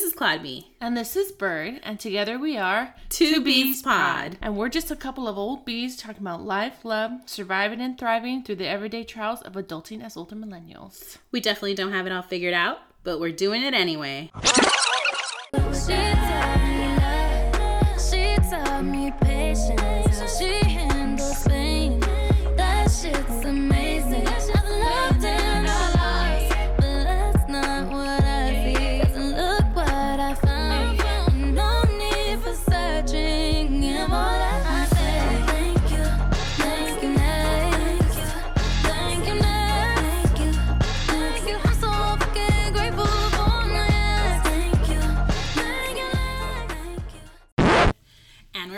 This is Claude B. And this is Bird, and together we are Two Bees Pod. And we're just a couple of old bees talking about life, love, surviving and thriving through the everyday trials of adulting as older millennials. We definitely don't have it all figured out, but we're doing it anyway. She me love. She taught me patience. She handles pain. That shit's amazing.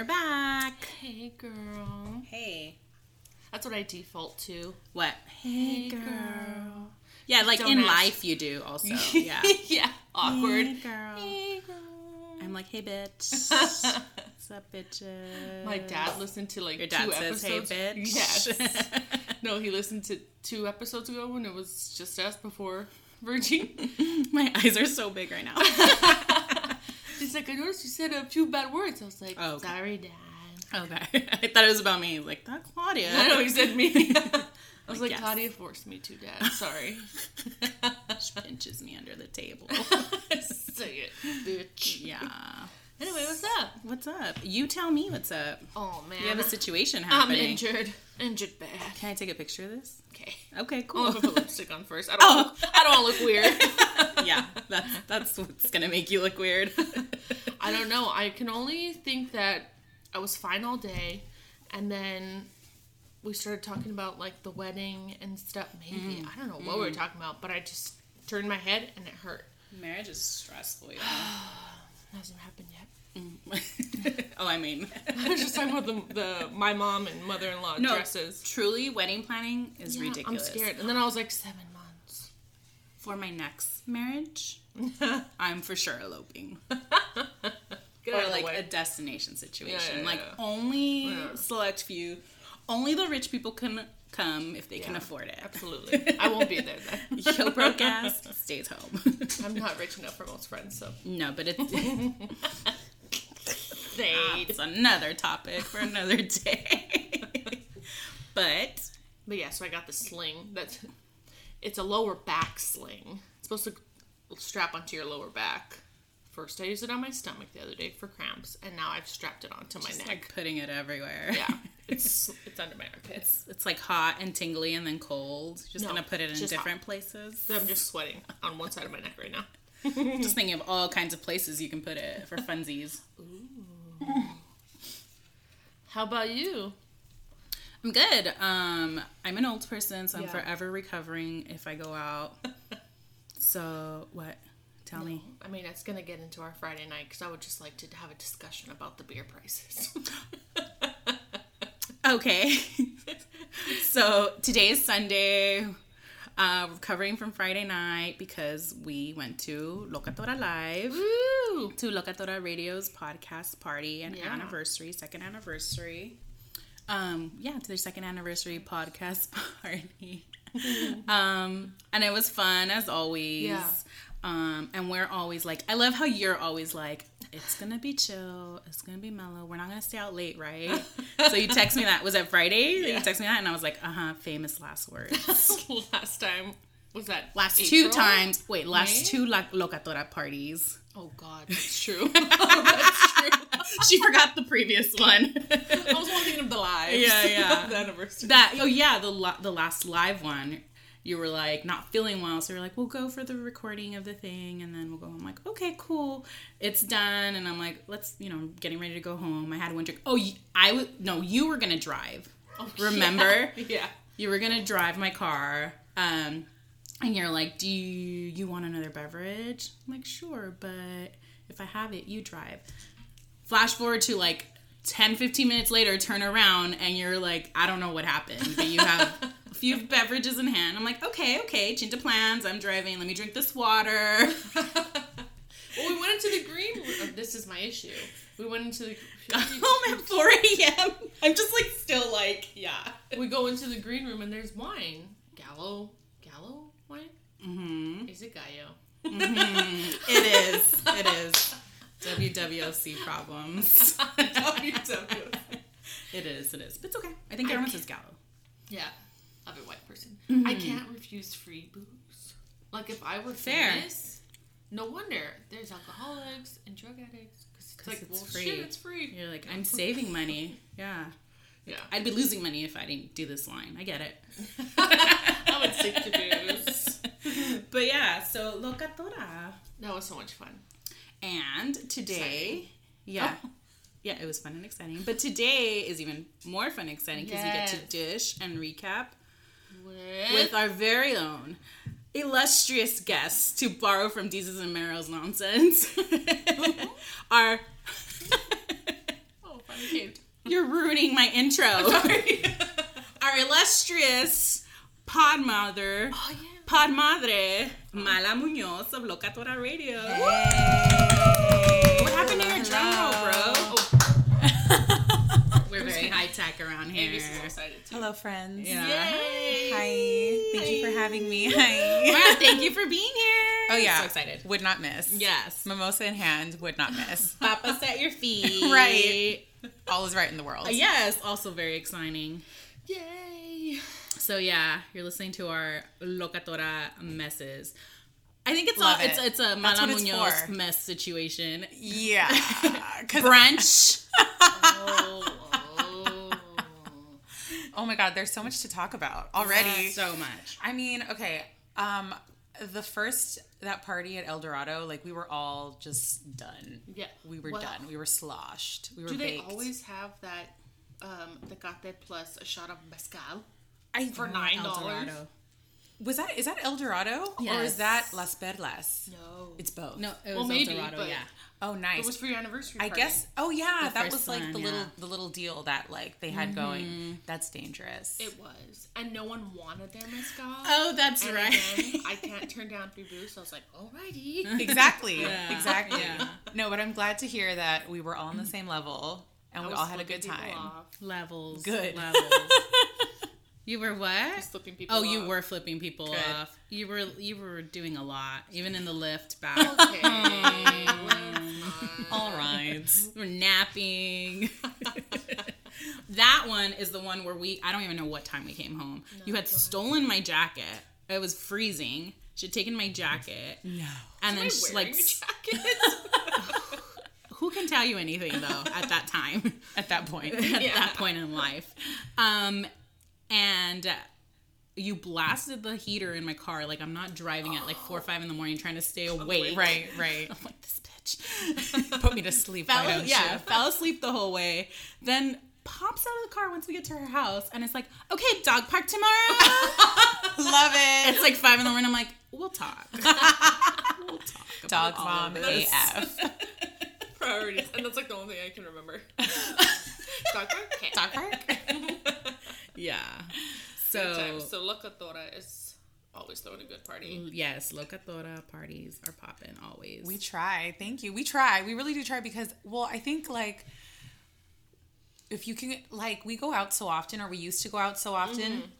We're back. Hey, girl. Hey. That's what I default to. What? Hey, girl. Yeah, like Don't in ask. life you do also. Yeah. yeah. Awkward. Hey, girl. Hey, girl. I'm like, hey, bitch. What's up, bitches? My dad listened to like Your dad two says, hey, bitch. Yes. no, he listened to two episodes ago when it was just us before Virgin. My eyes are so big right now. He's like, I noticed you said a few bad words. I was like, Oh, okay. sorry, dad. okay. I thought it was about me. Like, that's Claudia. I know he said me. I was Like, like, yes. Claudia forced me to, Dad. Sorry. She pinches me under the table. Say it, bitch. yeah. Anyway, what's up? What's up? You tell me what's up. Oh man, You have a situation happening. I'm injured. Injured bad. Can I take a picture of this? Okay. Okay, Cool. I'm gonna put lipstick on first. I don't. Oh. Wanna, I don't want to look weird. yeah, that's that's what's gonna make you look weird. I don't know. I can only think that I was fine all day, and then we started talking about like the wedding and stuff. Maybe mm-hmm. I don't know what we were mm-hmm. talking about, but I just turned my head and it hurt. Marriage is stressful, hasn't happened yet. Mm. oh, I mean, I was just talking about the, the my mom and mother in law no, dresses. truly, wedding planning is Yeah, ridiculous. I'm scared. And then I was like seven months. For my next marriage, I'm for sure eloping. Or like a destination situation. yeah, like yeah. only Yeah. select few, only the rich people can come if they can afford it. Absolutely. I won't be there then. Yo broke ass stays home. I'm not rich enough for most friends, so. no, but it's Ah, they. it's another topic for another day. but But yeah, so I got the sling. That's it's a lower back sling. It's supposed to strap onto your lower back. First, I used it on my stomach the other day for cramps, and now I've strapped it onto my just neck. like putting it everywhere. yeah, it's it's under my armpits. It's it's like hot and tingly and then cold. You're just No, gonna put it in different places. I'm just sweating on one side of my neck right now. Just thinking of all kinds of places you can put it for funsies. How about you? I'm good. Um, I'm an old person, so I'm Yeah. forever recovering if I go out. so what? Tell me. I mean, it's gonna get into our Friday night because I would just like to have a discussion about the beer prices. Okay. so today is Sunday. Uh, recovering from Friday night because we went to Locatora Live. Woo! to Locatora Radio's podcast party and Yeah. anniversary, second anniversary. Um, yeah, to their second anniversary podcast party. um, and it was fun as always. Yeah. Um, and we're always like, I love how you're always like, it's gonna be chill, it's gonna be mellow, we're not gonna stay out late, right? so you text me that was it Friday? that You Yeah. text me that, and I was like, uh huh, famous last words. Last time was that Last April? two times, wait, last May? two La- Locatora parties. Oh God, that's true. that's true. she forgot the previous one. I was only thinking of the lives. Yeah, yeah. the anniversary. that oh yeah the la- the last live one you were like not feeling well so you're like we'll go for the recording of the thing and then we'll go. I'm like okay cool. It's done and i'm like let's you know getting ready to go home. I had one drink oh I was no you were gonna drive. Oh, remember? Yeah. yeah. you were gonna drive my car um and you're like do you you want another beverage? I'm like sure but if i have it you drive. Flash forward to like 10 15 minutes later turn around and you're like i don't know what happened but you have few beverages in hand i'm like okay okay change of plans i'm driving let me drink this water Well, we went into the green room. oh, This is my issue. We went into the. got home at 4 a.m i'm just like still like yeah we go into the green room and there's wine. Gallo, Gallo wine. mm-hmm. Is it Gallo? it is it is. WWOC problems. it is, it is. But it's okay. I think everyone says Gallo. Yeah, I'm a white person. Mm-hmm. I can't refuse free booze. Like if I were Fair. famous, no wonder there's alcoholics and drug addicts because it's 'Cause like, it's well, free. shit, it's free. You're like, I'm saving money. Yeah. Yeah, I'd be losing money if I didn't do this line. I get it. I would stick to booze. But yeah, so locatora. That was so much fun. And today, yeah. Oh. Yeah, it was fun and exciting. But today is even more fun and exciting because we get to dish and recap With, with our very own illustrious guests to borrow from Jesus and Meryl's nonsense. our oh, funny. You're ruining my intro. Our illustrious pod mother, Oh yeah. pod madre, Mala Munoz of Locatora Radio. What happened to your drum roll, bro? We're very tech around here. Amy's so excited too. Hello, friends. Yeah. Yay! Hi. Thank you for having me. Hi. Wow, thank you for being here. Oh yeah. So excited. Would not miss. Yes. Mimosa in hand, would not miss. Papas at your feet. Right. All is right in the world. Uh, yes, also very exciting. Yay! So yeah, you're listening to our locatora messes. I think it's Love all, it's it. it's a That's Mala Munoz mess situation. Yeah, Brunch. Oh, oh. Oh my god, there's so much to talk about already. so much. I mean, okay. Um the first that party at El Dorado, like we were all just done. Yeah. We were Well, done. We were sloshed. We were Do they baked. always have that um, Tecate plus a shot of mezcal I, for nine El dollars? Dorado. Was that is that El Dorado or is that Las Perlas? No. It's both. No, it was Well, El maybe, Dorado, but- yeah. Oh, nice. It was for your anniversary. I party. guess. Oh yeah, The that was like one, the yeah. little the little deal that like they had going. Mm-hmm. That's dangerous. it was, and no one wanted their mezcal. Oh, that's and right. again, I can't turn down free booze, so I was like, alrighty. exactly. Yeah. Exactly. Yeah. No, but I'm glad to hear that we were all on the same level and I we all had a good time. off. levels. Good. Levels. you were what? Flipping people Oh, you were flipping people Good. off. You were you were doing a lot, even in the lift back. Okay. All right. We're napping. that one is the one where we I don't even know what time we came home. you had stolen my jacket. It was freezing. She had taken my jacket. No. And then Am I she, like jacket? who can tell you anything though at that time? At that point. at Yeah. that point in life. Um and you blasted the heater in my car like I'm not driving at like four or five in the morning trying to stay awake. right, right. I'm like this bitch. Put me to sleep. why fell, don't yeah, you? fell asleep the whole way. Then pops out of the car once we get to her house, and it's like, okay, dog park tomorrow. Love it. it's like five in the morning. I'm like, we'll talk. we'll talk. about Dog all mom of this. AF. Priorities, and that's like the only thing I can remember. Dog park? Okay. Dog park. Yeah. Good So times. So Locatora is always throwing a good party. yes, locatora parties are popping always. We try. Thank you. We try. We really do try because, well, I think like if you can, like, we go out so often, or we used to go out so often. Mm-hmm.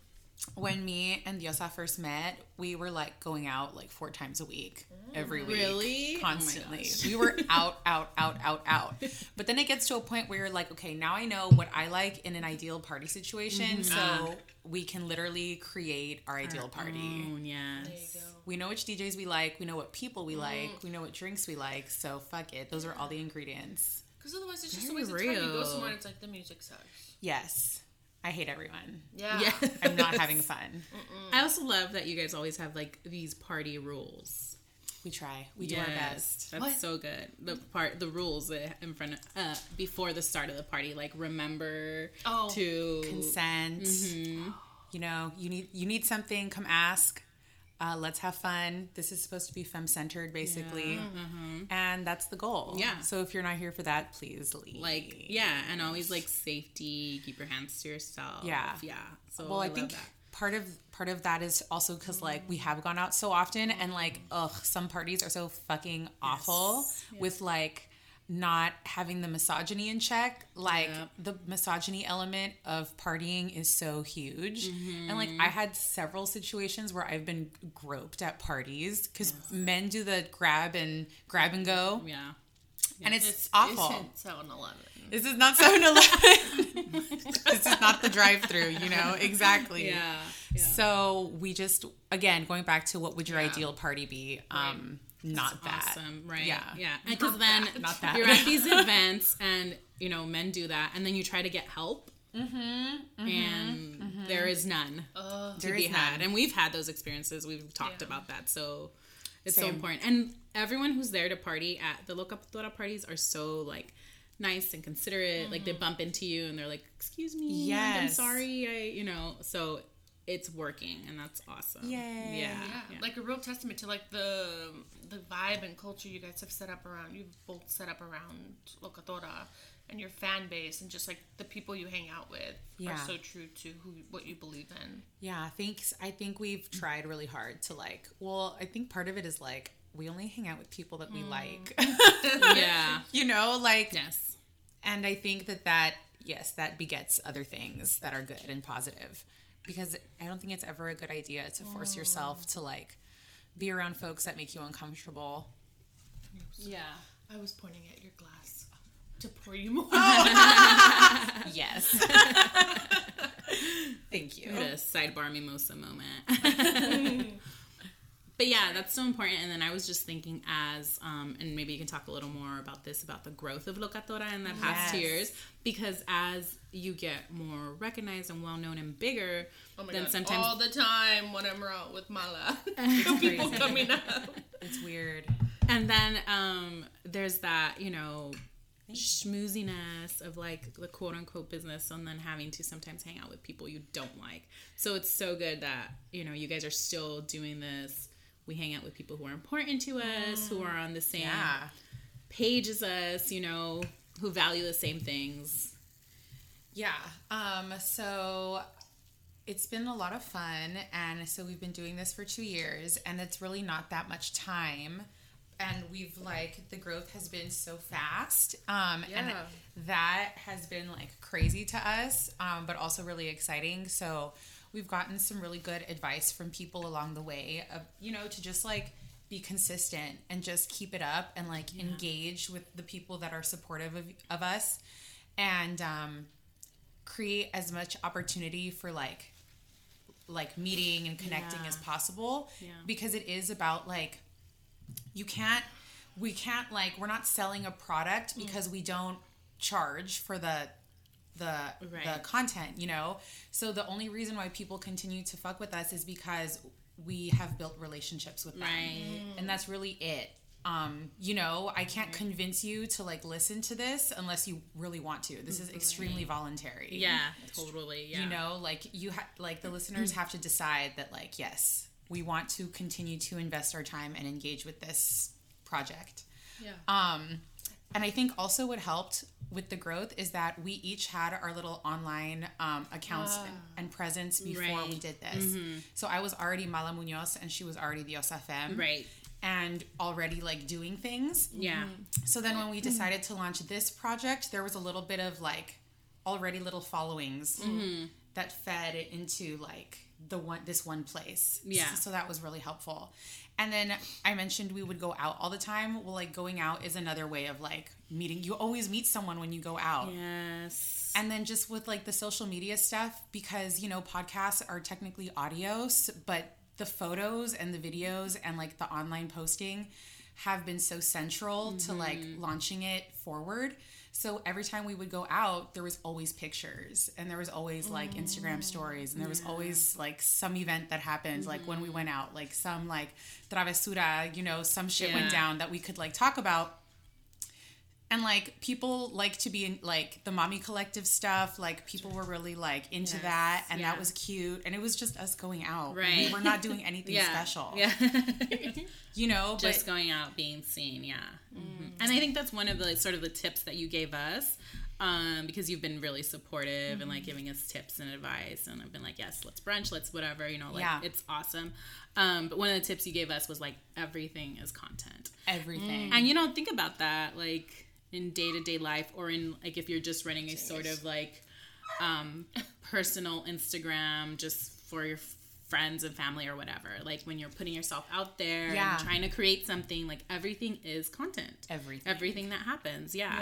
When me and Diosa first met, we were like going out like four times a week, every week, Really? Oh constantly. gosh. we were out, out, out, out, out. But then it gets to a point where you're like, okay, now I know what I like in an ideal party situation, mm-hmm. so we can literally create our ideal party. Oh, yes. There you go. We know which DJs we like. We know what people we mm. like. We know what drinks we like. So fuck it. Those are all the ingredients. Because otherwise, it's just a Very waste of time. You go somewhere and it's like the music sucks. Yes. I hate everyone. Yeah. Yeah. I'm not having fun. I also love that you guys always have like these party rules. We try. We do our best. That's What? so good. The part, the rules in front of uh, before the start of the party, like remember Oh, to Consent. You know, you need you need something. Come ask. Uh, let's have fun. This is supposed to be femme centered, basically, and that's the goal. Yeah. So if you're not here for that, please leave. like yeah, and always like safety. Keep your hands to yourself. Yeah. yeah. So well, I, love think that. part of part of that is also because like we have gone out so often, and like ugh, some parties are so fucking awful with like not having the misogyny in check. Like Yep. the misogyny element of partying is so huge. And like Mm-hmm. I had several situations where I've been groped at parties because men do the grab and grab and go. Yeah. And it's, This awful. isn't 7-Eleven. This is not 7 Eleven. this is not the drive through, you know? Exactly. Yeah. So we just, again, going back to what would your ideal party be? Um, Not that. Awesome, right? Yeah. yeah. Because then Not that. you're at these events, and you know men do that, and then you try to get help, Mm-hmm, and there is none to be had. none. And we've had those experiences. We've talked Yeah. about that, so it's so important. And everyone who's there to party at the Locatora parties are so like nice and considerate. Like they bump into you, and they're like, "Excuse me, I'm Mm-hmm. Sorry," I you know. So it's working, and that's awesome. Yay. Yeah. Yeah, yeah. like a real testament to like the the vibe and culture you guys have set up around. You've both set up around Locatora and your fan base, and just like the people you hang out with Yeah. are so true to who what you believe in. Yeah, thanks. I think we've tried really hard to like, well, I think part of it is like, we only hang out with people that we mm. like, yeah. you know, like, Yes. and I think that that, yes, that begets other things that are good and positive because I don't think it's ever a good idea to force yourself to like be around folks that make you uncomfortable. Yeah. I was pointing at your glass to pour you more. Yes. Thank you. a sidebar mimosa moment. But yeah, that's so important. And then I was just thinking, as um, and maybe you can talk a little more about this about the growth of Locatora in the past Yes. years, because as you get more recognized and well known and bigger, Oh then god! sometimes all the time when I'm out with Mala, people coming up. It's weird. and then um, there's that you know schmooziness of like the quote unquote business and then having to sometimes hang out with people you don't like so it's so good that you know you guys are still doing this we hang out with people who are important to us who are on the same Yeah. page as us you know who value the same things Yeah. Um, so it's been a lot of fun and so we've been doing this for two years and it's really not that much time. And we've like the growth has been so fast. Um and that has been like crazy to us, um, but also really exciting. So we've gotten some really good advice from people along the way of, you know, to just like be consistent and just keep it up and like engage with the people that are supportive of, of us and um, create as much opportunity for like like meeting and connecting Yeah. as possible Yeah. because it is about like you can't we can't like we're not selling a product because we don't charge for the the the content you know? So the only reason why people continue to fuck with us is because we have built relationships with them. Right. and that's really it. Um you know i can't convince you to like listen to this unless you really want to. This is extremely voluntary. Yeah totally yeah. You know like you ha- like the listeners have to decide that like yes we want to continue to invest our time and engage with this project. Yeah. um and i think also what helped with the growth is that we each had our little online um, accounts and presence before we. Right. Mm-hmm. did this so i was already mala munoz and she was already Diosa Femme right and already like doing things yeah so then when we decided to launch this project, there was a little bit of like already little followings Mm-hmm. that fed into like the one this one place. Yeah. So that was really helpful. And then I mentioned we would go out all the time. Well, like going out is another way of like meeting. You always meet someone when you go out. yes And then just with like the social media stuff, because you know, podcasts are technically audios, but the photos and the videos and like the online posting have been so central to like mm-hmm. launching it forward. So every time we would go out, there was always pictures and there was always like Instagram mm. stories and there was always like some event that happened, like when we mm-hmm. went out, like some like travesura, you know, some shit went down that we could like talk about and like people like to be in like the mommy collective stuff like people were really like into Yes, that and yeah. that was cute. And it was just us going out. Right. we are not doing anything yeah. special. Yeah. You know just but going out being seen yeah. Mhm. and i think that's one of the sort of the tips that you gave us um, because you've been really supportive and Mm-hmm. like giving us tips and advice. And i've been like yes let's brunch let's whatever you know like Yeah. it's awesome. Um, but one of the tips you gave us was like everything is content. Everything. And you don't think about that like in day to day life, or in like if you're just running a sort of like um, personal Instagram just for your friends and family or whatever. Like when you're putting yourself out there Yeah. and trying to create something, like everything is content. Everything. Everything that happens. Yeah.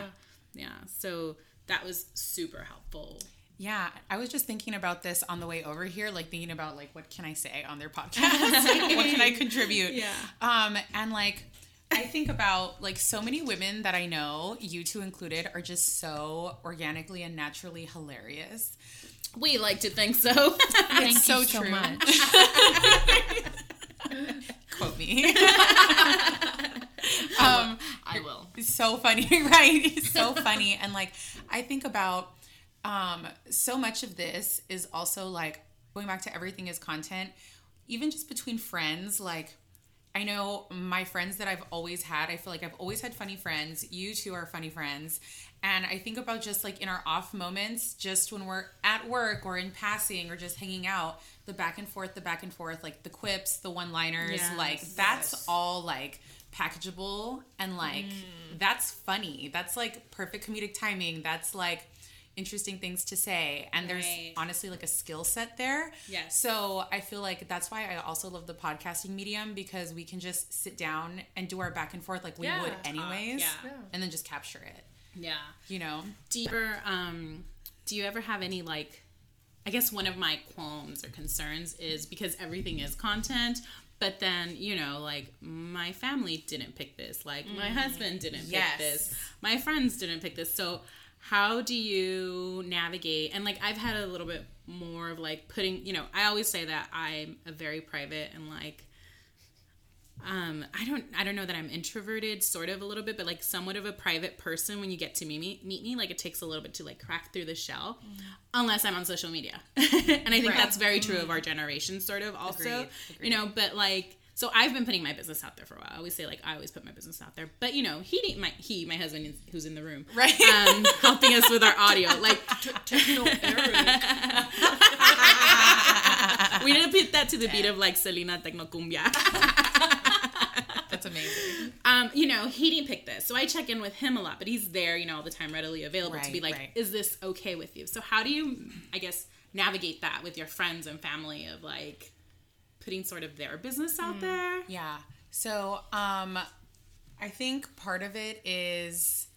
Yeah. So that was super helpful. Yeah, I was just thinking about this on the way over here, like thinking about like what can I say on their podcast? what can I contribute? Yeah. Um, and like I think about like so many women that I know, you two included, are just so organically and naturally hilarious. We like to think so. Thank so you so true. much. Quote me. um, I will. It's so funny, right? It's so funny. And like I think about um so much of this is also like going back to everything is content, even just between friends, like I know my friends that I've always had, I feel like I've always had funny friends. You two are funny friends. And I think about just like in our off moments, just when we're at work or in passing or just hanging out, the back and forth, the back and forth, like the quips, the one liners, Yes, like that's all like packageable and like mm. that's funny. That's like perfect comedic timing. That's like interesting things to say. And there's Right. honestly like a skill set there. Yes. So I feel like that's why I also love the podcasting medium because we can just sit down and do our back and forth like we Yeah. would anyways. yeah. Yeah. And then just capture it. yeah. You know? Do you ever um do you ever have any like I guess one of my qualms or concerns is because everything is content, but then, you know, like my family didn't pick this, like my husband didn't Yes. pick this, my friends didn't pick this. So how do you navigate and like I've had a little bit more of like putting, you know, I always say that I'm a very private and like um i don't i don't know that i'm introverted sort of a little bit but like somewhat of a private person when you get to meet me meet me like it takes a little bit to like crack through the shell unless i'm on social media. And i think Right. that's very true of our generation sort of also. Agreed, you know but like so I've been putting my business out there for a while. I always say like I always put my business out there, but you know he didn't. My he my husband is, who's in the room, Right. Um, helping us with our audio. Like Techno error. we need to put that to the beat of like Selena Tecnocumbia. That's amazing. um, you know, he didn't pick this. So I check in with him a lot, but he's there, you know, all the time, readily available to be like, right. is this okay with you? So how do you, I guess, navigate that with your friends and family of like putting sort of their business out Mm. there? Yeah. So, um, I think part of it is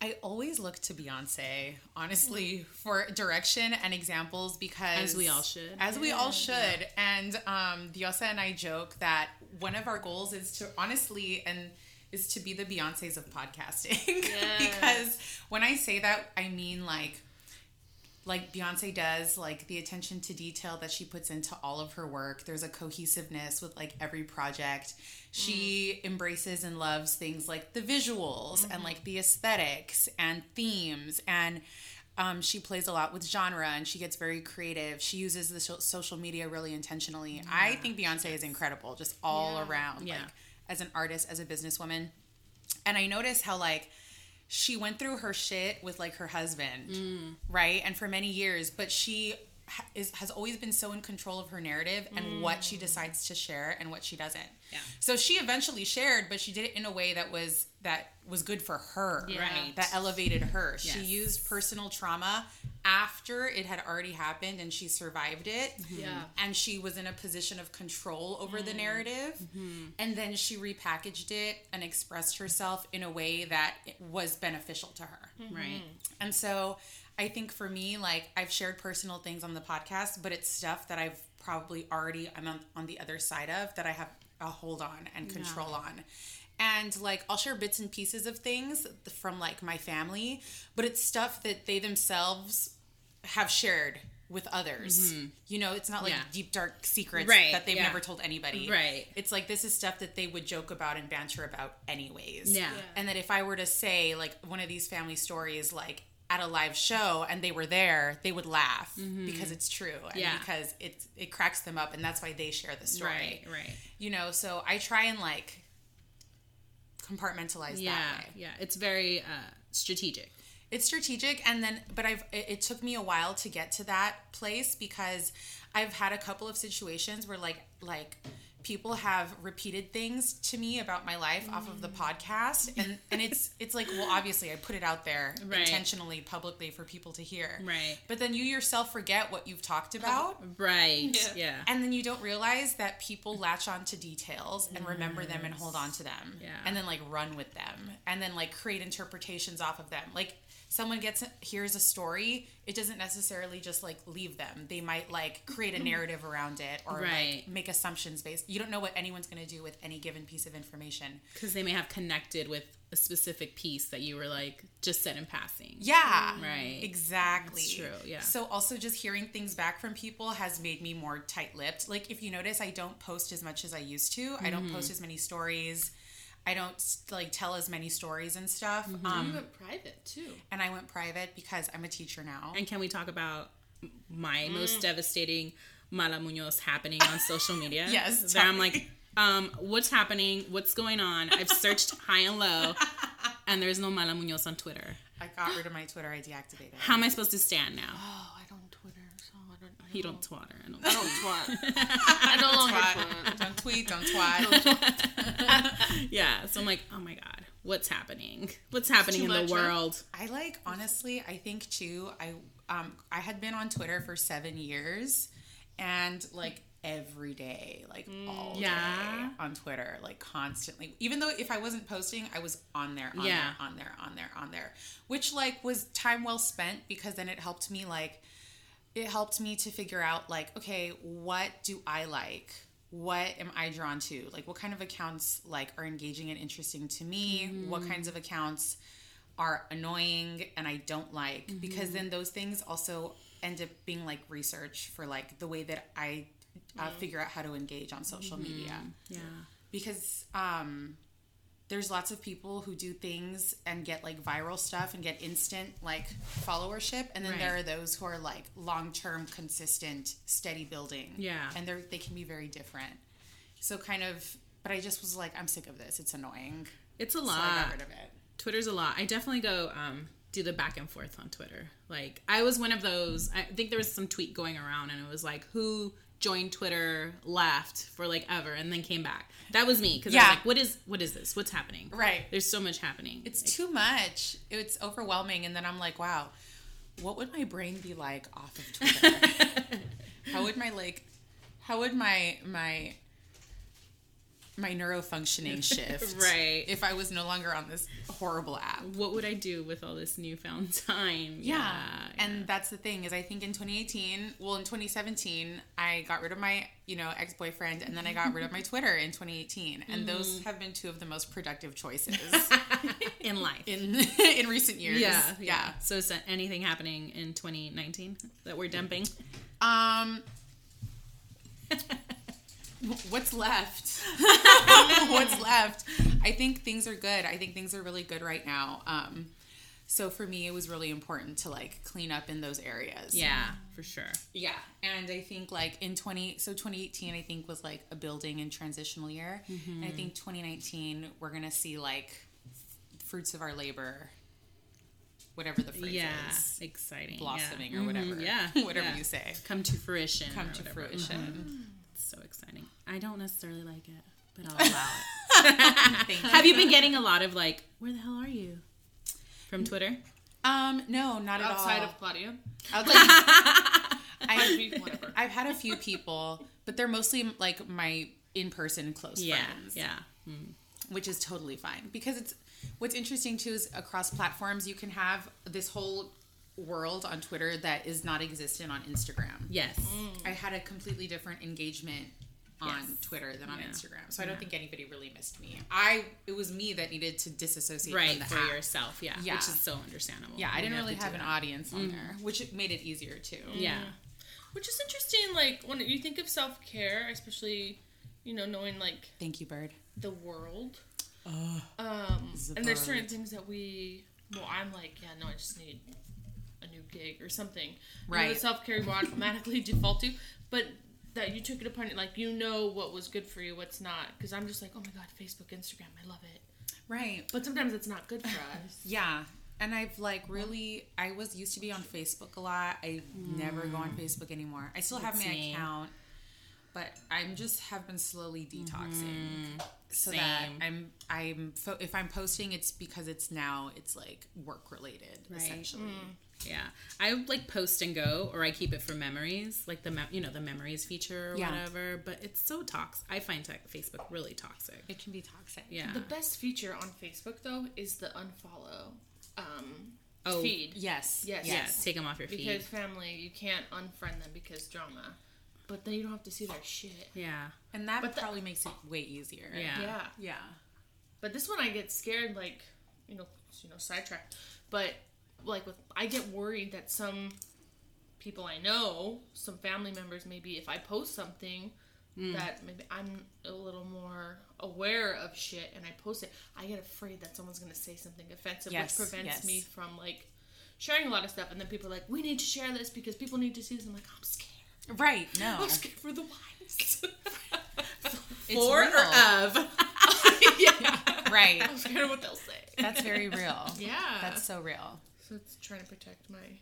I always look to Beyonce, honestly, for direction and examples because As we all should. As we all should. And um Diosa and I joke that one of our goals is to honestly and is to be the Beyonces of podcasting. because when I say that, I mean like like Beyonce does, like the attention to detail that she puts into all of her work. There's a cohesiveness with like every project. She embraces and loves things like the visuals and like the aesthetics and themes and um, she plays a lot with genre and she gets very creative. She uses the so- social media really intentionally. I think Beyonce is incredible, just all around, Yeah. like as an artist, as a businesswoman. And I notice how like she went through her shit with like her husband, Mm. right? And for many years, but she is has always been so in control of her narrative and what she decides to share and what she doesn't. Mm. Yeah. So she eventually shared, but she did it in a way that was that was good for her, Yeah. Right. That elevated her. She used personal trauma after it had already happened and she survived it Yeah. and she was in a position of control over Mm. the narrative Mm-hmm. and then she repackaged it and expressed herself in a way that was beneficial to her Right. and so i think for me like i've shared personal things on the podcast but it's stuff that i've probably already i'm on, on the other side of that i have a hold on and control on and like i'll share bits and pieces of things from like my family but it's stuff that they themselves have shared with others mm-hmm. you know it's not like Yeah. deep dark secrets Right, that they've yeah. never told anybody Right. it's like this is stuff that they would joke about and banter about anyways Yeah. and that if I were to say like one of these family stories like at a live show and they were there, they would laugh because it's true and Mm-hmm. Yeah. because it it cracks them up and that's why they share the story. Right. Right. You know, so I try and like compartmentalize Yeah. that way. Yeah. It's very uh, strategic. It's strategic and then but I've it, it took me a while to get to that place because I've had a couple of situations where like like people have repeated things to me about my life off of the mm. podcast and and it's it's like well obviously I put it out there Right. intentionally publicly for people to hear. Right. But then you yourself forget what you've talked about uh, Right. Yeah. Yeah. and then you don't realize that people latch on to details and remember them and hold on to them. Yeah. And then like run with them and then like create interpretations off of them. Like someone gets hears a story, it doesn't necessarily just like leave them. They might like create a narrative around it or Right. like make assumptions based. You don't know what anyone's going to do with any given piece of information. Because they may have connected with a specific piece that you were like just said in passing. Yeah. Right. Exactly. That's true, yeah. So also just hearing things back from people has made me more tight-lipped. Like if you notice, I don't post as much as I used to. I don't Mm-hmm. post as many stories. I don't like tell as many stories and stuff. Mm-hmm. Um, you went private too. and I went private because I'm a teacher now. And can we talk about my Mm. most devastating Mala Munoz happening on social media? Yes, That I'm like, um, what's happening? What's going on? I've searched high and low, and there's no Mala Munoz on Twitter. I got rid of my Twitter. I deactivated. How am I supposed to stand now? Oh, I don't Twitter, so I don't. Don't twatter. I don't. I don't twat. I no longer twat. don't tweet. Don't twat. yeah. So I'm like, oh my god, what's happening? What's happening in much, the world? I like honestly. I think too. I um I had been on Twitter for seven years, and like every day, like all Yeah. day on Twitter, like constantly. Even though if I wasn't posting, I was on there, on Yeah. there, on there, on there, on there, which like was time well spent because then it helped me like it helped me to figure out like okay what do i like? What am i drawn to? Like what kind of accounts like are engaging and interesting to me? What kinds of accounts are annoying and i don't like? Because then those things also end up being like research for like the way that i uh, figure out how to engage on social media. Yeah. because um there's lots of people who do things and get like viral stuff and get instant like followership and then Right. there are those who are like long-term consistent steady building Yeah. and they're they can be very different so kind of but i just was like i'm sick of this it's annoying It's a so i lot. got rid of it Twitter's a lot. I definitely go um, do the back and forth on Twitter. Like I was one of those. I think there was some tweet going around, and it was like, "Who joined Twitter, left for like ever, and then came back." That was me because I Yeah. was like, "What is what is this? What's happening?" Right. There's so much happening. it's too much it's overwhelming and then i'm like wow what would my brain be like off of twitter how would my like how would my my my neurofunctioning shift Right. if i was no longer on this horrible app what would I do with all this newfound time? yeah. and that's the thing is i think in 2018 well in 2017 i got rid of my you know ex-boyfriend and then i got rid of my twitter in 2018 and those Mm. have been two of the most productive choices in life. in in recent years yeah, yeah. So is anything happening in 2019 that we're dumping? Um, what's left? what's left? I think things are good. I think things are really good right now. Um, so for me, it was really important to like clean up in those areas. Yeah, for sure. Yeah. And I think like in 20, so 2018, I think was like a building and transitional year. And I think 2019, we're going to see like f- fruits of our labor, whatever the phrase Yeah, is, exciting. blossoming yeah. or whatever. Mhm, Yeah, whatever yeah. you say. come to fruition. Come to whatever. fruition. It's so exciting. I don't necessarily like it, but I'll allow it. Thank. Have you been getting a lot of like, where the hell are you? From Twitter? Um, no, not at Outside all. of Claudia, Outside- I, whatever. I've had a few people, but they're mostly like my in-person close Yeah, friends, yeah. which is totally fine because it's what's interesting too is across platforms you can have this whole world on Twitter that is not existent on Instagram. Yes. I had a completely different engagement on Yes. Twitter than on Yeah. Instagram, so I don't think anybody really missed me. I it was me that needed to disassociate Right, from the for app. yourself, yeah, Yeah. Which is so understandable. Yeah, I didn't really to have an that. audience on there, which made it easier too. Yeah. Which is interesting, like when you think of self care, especially, you know, knowing like Thank you, Bird. the world. um, and there's certain things that we. Well, I'm like, yeah, no, I just need a new gig or something. Right. The self care will automatically default to, but that you took it upon it, like you know what was good for you, what's not. Because I'm just like, oh my god, Facebook, Instagram, I love it. Right. But sometimes it's not good for us. Yeah. And I've like really, I was used to be on Facebook a lot. I never go on mm. Facebook anymore. I still have That's my account. but I'm just have been slowly detoxing. Mm-hmm. So that I'm I'm if I'm posting, it's because it's now it's like work related essentially. Mm. Yeah, I like post and go, or I keep it for memories, like the mem- you know the memories feature or Yeah. whatever. But it's so toxic. I find tech Facebook really toxic. It can be toxic. Yeah. The best feature on Facebook though is the unfollow um, Oh, feed. Yes. Yes. Yes, take them off your feed. Because family, you can't unfriend them because drama. But then you don't have to see their shit. yeah, And that But the- probably makes it way easier. yeah, Yeah. Yeah. But this one I get scared, like, you know, you know, sidetracked. But like with, I get worried that some people I know, some family members, maybe if I post something hmm. that maybe I'm a little more aware of shit and I post it, I get afraid that someone's gonna say something offensive, Yes, which prevents yes. me from like sharing a lot of stuff. And then people are like, "We need to share this because people need to see this." I'm like, "I'm scared. Right. No. I'm scared for the wives." It's for or of. yeah, Right. I'm scared of what they'll say. That's very real. Yeah, That's so real. So it's trying to protect my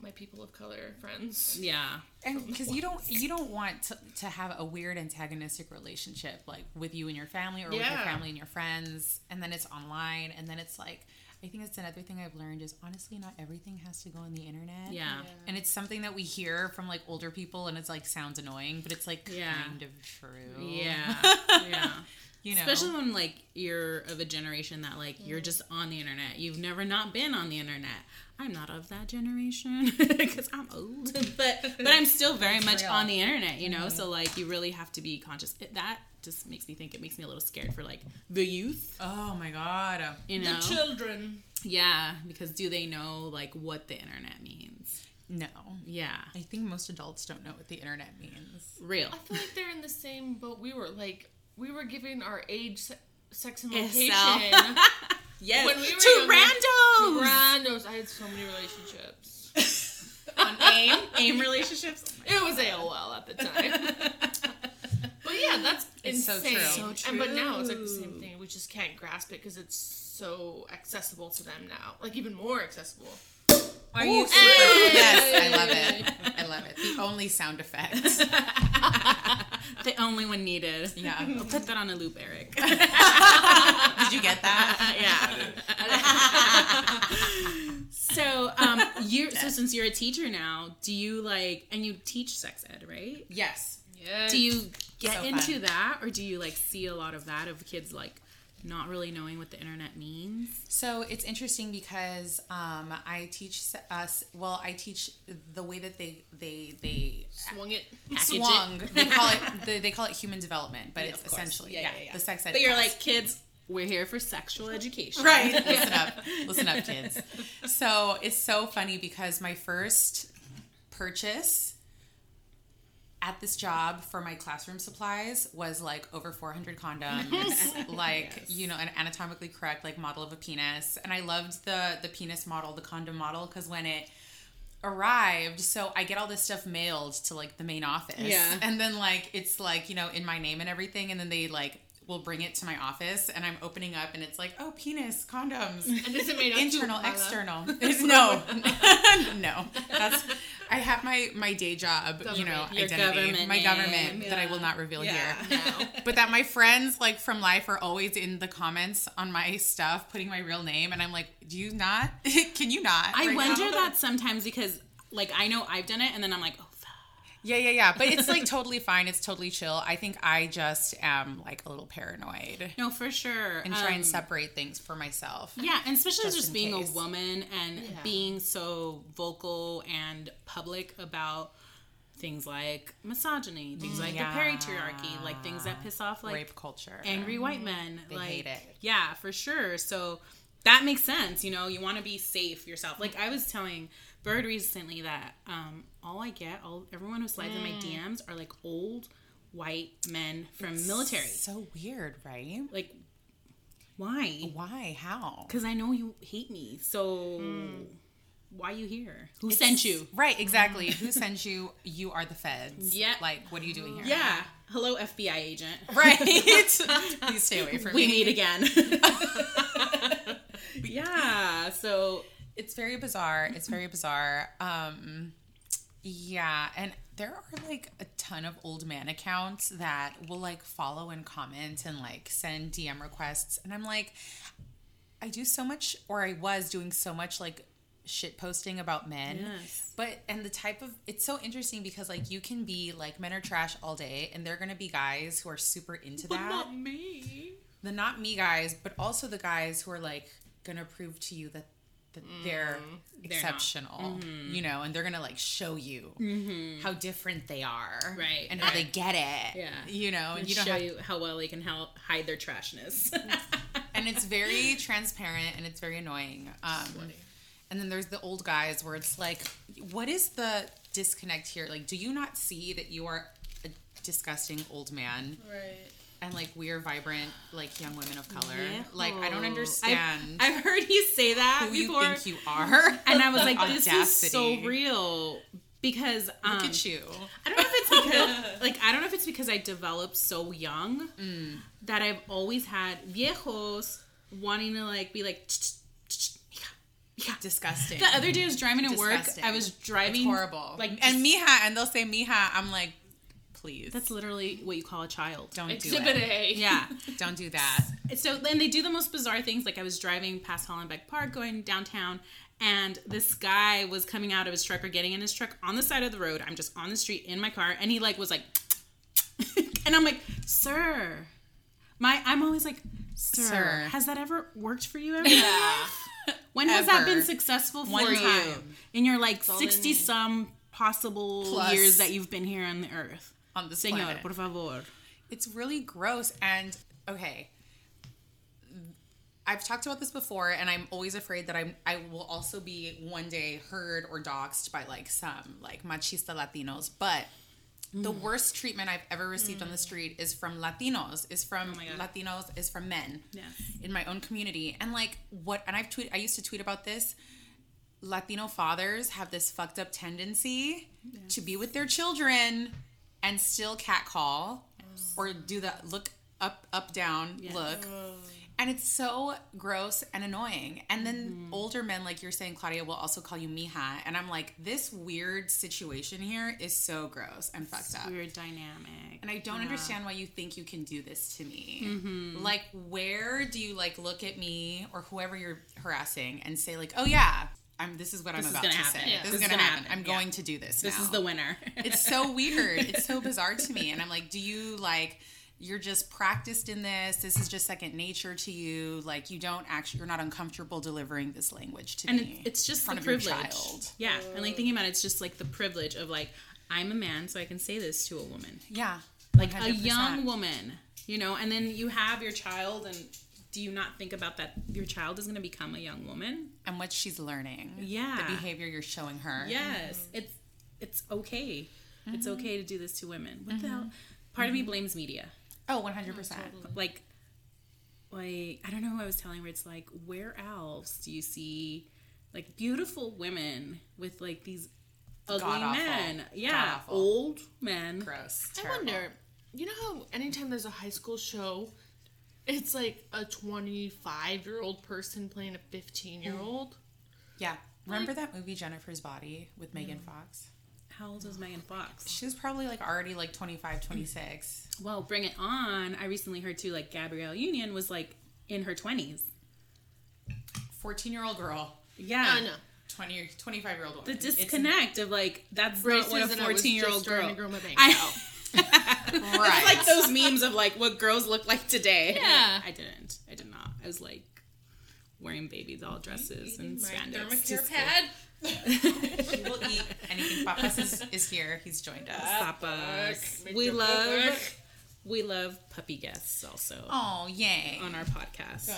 my people of color friends. Yeah, And because you don't you don't want to, to have a weird antagonistic relationship like with you and your family or with your family and your friends and then it's online and then it's like I think that's another thing I've learned is honestly not everything has to go on the internet. yeah, And it's something that we hear from like older people and it's like sounds annoying, but it's like Yeah. kind of true. yeah, yeah. You know. Especially when like you're of a generation that like you're just on the internet. You've never not been on the internet. I'm not of that generation because I'm old, but but I'm still very much real. on the internet. You know, mm-hmm. so like you really have to be conscious. It, that just makes me think. It makes me a little scared for like the youth. Oh my god. You know, The children. yeah, because do they know like what the internet means? No. Yeah, I think most adults don't know what the internet means. real. I feel like they're in the same boat we were. Like we were giving our age, sex, and location. Yes, When we were to randos. Randos. I had so many relationships. on AIM, AIM relationships. It was AOL at the time. but yeah, that's It's so insane. true. So And but now it's like the same thing. We just can't grasp it because it's so accessible to them now. Like even more accessible. Are you super? Hey! Yes, I love it. I love it. The only sound effect. The only one needed. Yeah. I'll put that on a loop, Eric. Did you get that? yeah. so, um, you so since you're a teacher now, do you like and you teach sex ed, right? Yes. Yeah. Do you get So into fun. that, or do you like see a lot of that of kids like not really knowing what the internet means? So it's interesting because um, I teach us. Well, I teach the way that they they they swung it? swung. They call it the, they call it human development, but it's essentially Yeah, yeah, yeah, yeah. the sex ed. But you're class. like kids. We're here for sexual education, right. Listen up, listen up, kids. So it's so funny because my first purchase at this job for my classroom supplies was like over 400 condoms like you know an anatomically correct like model of a penis. And i loved the the penis model the condom model because when it arrived so i get all this stuff mailed to like the main office. Yeah. and then like it's like you know in my name and everything and then they like will bring it to my office and i'm opening up and it's like oh penis condoms. And is it made up internal external. It's- no. no. That's i have my my day job you know Your identity government my government that i will not reveal Yeah. here No. but that my friends like from life are always in the comments on my stuff putting my real name and i'm like do you not? Can you not I right wonder now? that sometimes because like I know I've done it, and then I'm like, oh. Fuck. yeah yeah yeah but it's like totally fine it's totally chill i think i just am like a little paranoid No, for sure. and try Um, and separate things for myself Yeah, and especially Just just, being case. a woman and Yeah. being so vocal and public about things like misogyny, things like yeah. the patriarchy, like things that piss off like rape culture angry white men. They like, hate it. Yeah, for sure. So that makes sense. You know, you want to be safe yourself. Like I was telling Bird recently that um, all I get, all everyone who slides in my mm. DMs are like old white men from military. so weird right Like, why? why how Because I know you hate me. So mm. why you here? Who sent you? Right, exactly. Mm. Who sent you? You are the feds. Yeah. Like, what are you doing here? Yeah. Hello, FBI agent. Right. Please stay away from We me. We meet again. yeah. So It's very bizarre. It's very bizarre. Um, Yeah, and there are like a ton of old man accounts that will like follow and comment and like send DM requests. And I'm like, I do so much, or I was doing so much like shit posting about men. Yes. But, and the type of, it's so interesting because like you can be like, men are trash all day, and they're gonna be guys who are super into that. Not me. the not me guys, but also the guys who are like gonna prove to you that that they're mm-hmm. They're not. exceptional, mm-hmm. you know, and they're gonna like show you mm-hmm. how different they are, Right. and how they get it, Yeah. you know, and and you don't show have, you how well they can help hide their trashness. and it's very transparent and it's very annoying. Um, and then there's the old guys where it's like, what is the disconnect here? Like, do you not see that you are a disgusting old man? Right. And like we are vibrant, like young women of color. Like I don't I've, understand. I've heard you say that who before, you think you are. and I was like, "This is so real." Because um, Look at you. I don't know if it's because, like, I don't know if it's because I developed so young Mm. that I've always had viejos wanting to like be like. "Ch- ch- ch- mija, mija." Disgusting. The other day I was driving to work. I was driving It's horrible. Like, and just- mija, and they'll say mija. I'm like, please. That's literally what you call a child. don't do Exhibit it. A. Yeah. Don't do that. so then they do the most bizarre things. Like I was driving past Hollenbeck Park, going downtown, and this guy was coming out of his truck or getting in his truck on the side of the road. I'm just on the street in my car, and he like was like, and I'm like, sir, my I'm always like, sir, Sir. has that ever worked for you ever? When has that been successful for One you time. in your like 60 some possible Plus. years that you've been here on the earth? On this Señor, planet. por favor. It's really gross. And okay, I've talked about this before, and I'm always afraid that I'm I will also be one day heard or doxxed by like some like machista Latinos. But the Mm. worst treatment I've ever received on the street is from Latinos, is from Oh. Latinos, is from men Yes. in my own community. And like what and I've tweet I used to tweet about this. Latino fathers have this fucked up tendency to be with their children and still catcall or do the look up up down look. And it's so gross and annoying. And then older men, like you're saying, Claudia, will also call you mija. And I'm like, this weird situation here is so gross and fucked up. Weird dynamic. And I don't understand why you think you can do this to me. Mm-hmm. Like, where do you like look at me or whoever you're harassing and say like, "Oh yeah, I'm. This is what This I'm about gonna happen. say. Yeah. This, This is is gonna, gonna happen. happen. I'm Yeah. going to do this. This now." is the winner. it's so weird. It's so bizarre to me. And I'm like, do you like? You're just practiced in this. This is just second nature to you. Like you don't actually, you're not uncomfortable delivering this language to and me. it, it's just the privilege. child. Yeah, and like thinking about it, it's just like the privilege of like I'm a man, so I can say this to a woman, Yeah, like a 100%. young woman, you know. And then you have your child, and do you not think about that? Your child is going to become a young woman. And what she's learning. Yeah. the behavior you're showing her. Yes, mm-hmm. it's it's okay. It's mm-hmm. okay to do this to women. What the hell? Mm-hmm. Part of me blames media. Oh, 100 percent. like like I don't know who I was telling where it's like where else do you see like beautiful women with like these ugly God-awful. men? Yeah, God-awful. old men. Gross. I wonder, you know how anytime there's a high school show, it's like a 25 year old person playing a 15 year old? Yeah. Remember that movie Jennifer's Body with Megan Mm. Fox? How old was Megan Fox? She was probably like already like 25, 26. Well, bring it on. I recently heard too like Gabrielle Union was like in her twenties. 14 year old girl, Yeah. I know. 20 25 year old woman. The It's- disconnect of like that's Braces not what a and fourteen year old just girl. to grow my bank I- out. Right. It's like those memes of like what girls look like today. Yeah. I didn't. I did not. I was like wearing baby doll dresses and My spandex. to pad. She will eat anything. Papas is, is here. He's joined us. Papas. We love book. we love puppy guests also Oh, yay. on our podcast.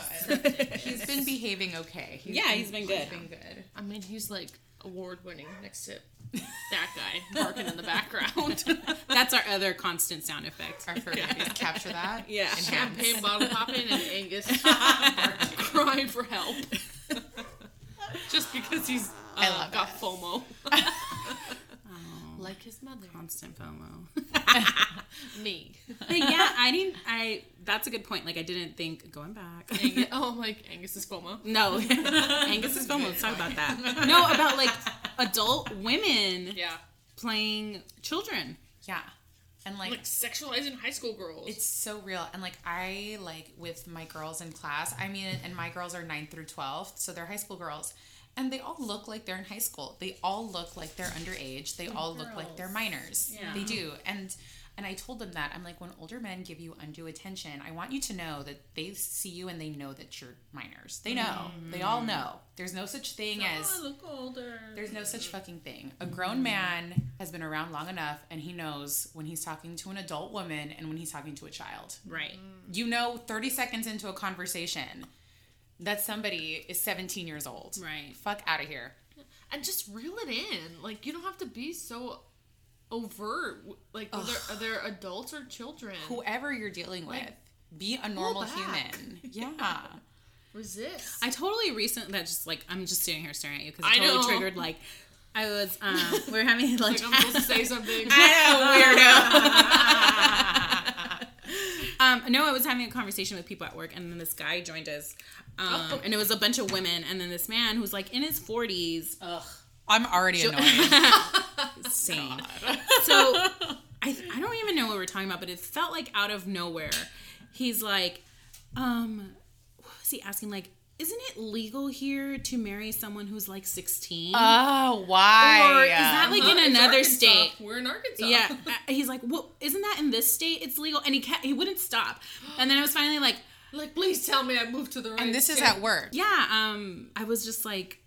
He's been behaving okay. Yeah, he's been good. He's been good. I mean, he's like award winning next to that guy barking in the background. That's our other constant sound effect. Our fur babies capture that. Yeah. Enhance. Champagne bottle popping and Angus crying for help. Just because he's uh, I love got it. FOMO. Like his mother. Constant FOMO. Me. but yeah, I didn't. I. That's a good point. Like I didn't think going back. Angus, oh, like Angus's FOMO. No, Angus is FOMO. Let's talk about that. No, about like adult women Yeah. playing children. Yeah. And like, Like sexualizing high school girls. it's so real. And like I like with my girls in class, I mean and my girls are 9 through 12, so they're high school girls. And they all look like they're in high school. They all look like they're underage. They all look like they're minors. Yeah. They do. And and I told them that I'm like when older men give you undue attention, I want you to know that they see you and they know that you're minors. They know. They all mm. know. There's no such thing oh, as Oh, I look older. there's no such fucking thing. A grown mm. man has been around long enough and he knows when he's talking to an adult woman and when he's talking to a child. Right. Mm. You know 30 seconds into a conversation that somebody is 17 years old. Right. Fuck out of here. and just reel it in. Like you don't have to be so overt. Like whether are there adults or children? Whoever you're dealing with, be a normal human. Yeah. Resist. I totally recently that just like I'm just sitting here staring at you because I totally know. triggered like I was um we are having like like I'm supposed to say something. um no I was having a conversation with people at work and then this guy joined us um Oh. and it was a bunch of women and then this man who's like in his 40s ugh I'm already annoyed. Same so I I don't even know what we're talking about but it felt like out of nowhere he's like um what was he asking like isn't it legal here to marry someone who's like 16 Oh, why? Or is that like in another Arkansas. state? We're in Arkansas. Yeah, uh, he's like, well, isn't that in this state? It's legal, and he can't, he wouldn't stop. And then I was finally like, Like, please tell me I moved to the right. and this is at work. yeah. Um, I was just like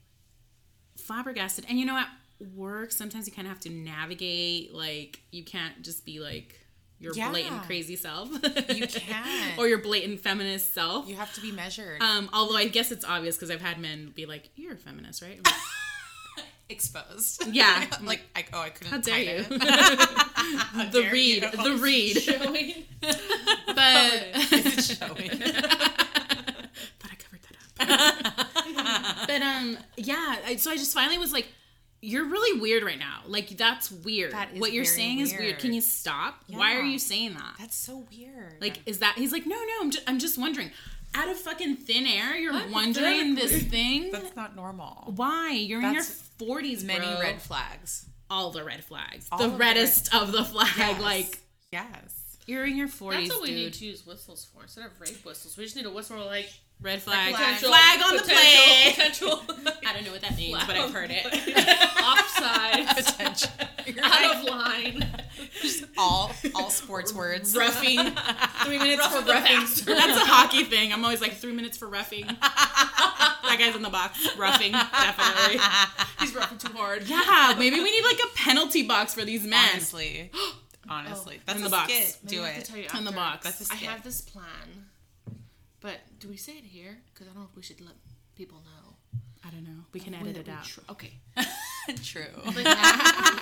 flabbergasted. And you know, at work, sometimes you kind of have to navigate. Like, you can't just be like your Yeah. blatant crazy self. You can't. or your blatant feminist self. You have to be measured. Um, although I guess it's obvious because I've had men be like, "You're a feminist, right?" Like, Exposed. Yeah. like, I, oh, I couldn't How dare you? it. the dare read, you. the read. Showing. But It's showing. Thought I covered that up. but um, yeah. I, so I just finally was like, "You're really weird right now. Like that's weird. That is what you're very saying is weird. weird. Can you stop? Why are you saying that? That's so weird. like, is that?" He's like, "No, no. I'm just, I'm just wondering. Out of fucking thin air, you're wondering this thing. that's not normal. Why? You're in your 40s, Many bro. red flags. All the red flags. All the of the reddest of the flag. Yes. Like yes. you're in your 40s, That's what we dude. need to use whistles for instead of rape whistles. We just need a whistle like Red flag. potential- Flag on the plate. Potential. I don't know what that means, but I've heard it. Offside. Potential. You're Out of line. all all sports words. roughing. Three minutes for roughing. That's a hockey thing. I'm always like three minutes for roughing. that guy's in the box. Roughing, definitely. He's roughing too hard. Yeah, maybe we need like a penalty box for these men. Honestly. Oh, Honestly. That's In the box. skit. Do I it. to tell you In the box. That's a I skit. have this plan, but do we say it here? Because I don't know if we should let people know. I don't know. We can edit it out. tr- okay. True. Like, everyone,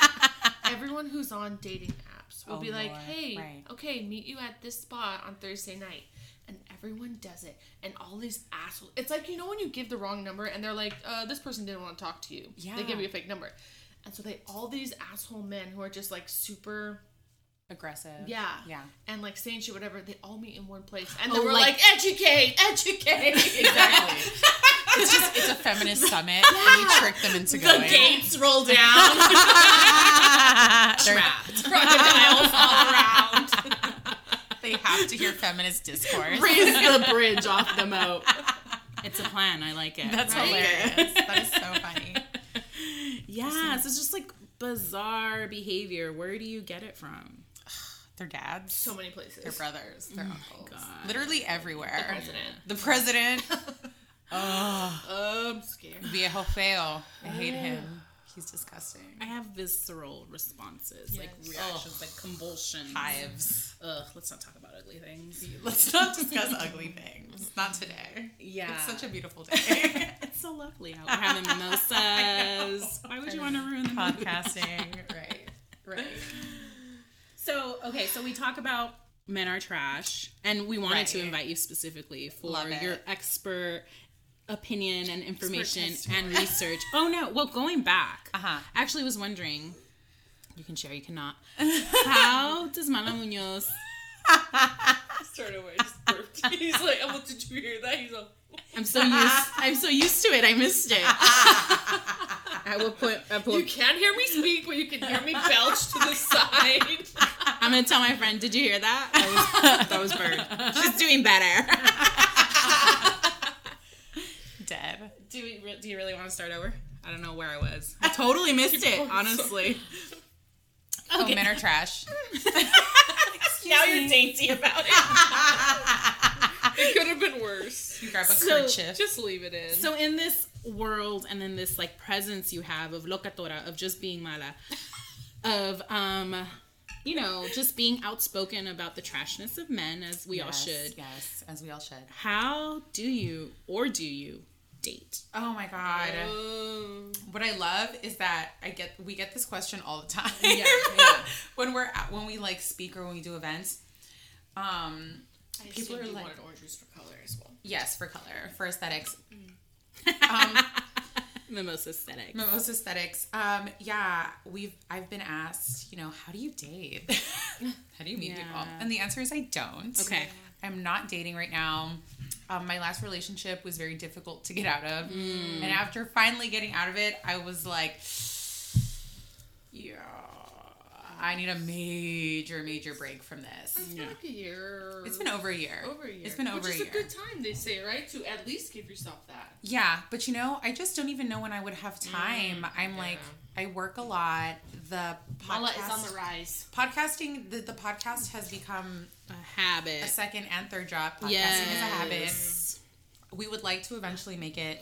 everyone who's on dating apps will Oh, be like, Lord. "Hey, Right. okay, meet you at this spot on Thursday night," and everyone does it, and all these assholes. It's like you know when you give the wrong number, and they're like, uh, "This person didn't want to talk to you." Yeah. They give you a fake number, and so they all these asshole men who are just like super, Aggressive. yeah, Yeah. and like saying shit, whatever. They all meet in one place, and Oh, they were like- like, "Educate, educate." Exactly. it's just it's a feminist summit and you trick them into The going. The gates roll down. They're- Trapped. Crocodiles all around. They have to hear feminist discourse. Raise the bridge off the moat. It's a plan. I like it. That's Right? hilarious. That is so funny. Yes, it's just like bizarre behavior. Where do you get it from? Their dads, So many places. their brothers, their oh uncles, God. literally everywhere. The president. The president, Oh. I'm scared. viejo. I hate oh. him. He's disgusting. I have visceral responses, like Yes. reactions, like convulsions. Hives. Ugh, let's not talk about ugly things. Let's not discuss ugly things. Not today. Yeah. It's such a beautiful day. It's so lovely out. We're having mimosas. Why would you want to ruin the? Podcasting. Right. Right. So, okay, so we talk about men are trash, and we wanted to invite you specifically for your expert opinion and information and research. Oh no, well, going back, Uh-huh. I actually was wondering. You can share, you cannot. How does Mala Munoz? Started away, just burped. He's like, oh, did you hear that? He's like, I'm so used. I'm so used to it. I missed it. I will put. I You can't hear me speak, but you can hear me belch to the side. I'm gonna tell my friend. Did you hear that? That was, that was Bird. She's doing better. Deb. Do we? Do you really want to start over? I don't know where I was. I totally missed it. Honestly. Oh, men are trash. now you're dainty about it. It could have been worse. You grab a So, kerchief. Just leave it in. So in this world and then this like presence you have of locatora of just being mala, of um, you know, just being outspoken about the trashness of men as we all should. Yes, as we all should. How do you or do you date? Oh my god. Um, What I love is that I get we get this question all the time. Yeah, yeah. when we're at, when we like speak or when we do events. Um I People are you like- wanted orange juice for color as well. yes, for color, for aesthetics. Mm. Um Mimosa aesthetic. most aesthetics. Um yeah, we've I've been asked, you know, how do you date? how do you meet Yeah. people? And the answer is I don't. Okay. I'm not dating right now. Um, my last relationship was very difficult to get out of. Mm. And after finally getting out of it, I was like, yeah, I need a major, major break from this. It's been like a year. It's been over a year. over a year. It's been over Which is a a good time, they say, right? To at least give yourself that. Yeah, but you know, I just don't even know when I would have time. I'm like, I work a lot. The Mala podcast, is on the rise. podcasting, the, the podcast has become A habit. a second and third job. Podcasting yes. is a habit. We would like to eventually make it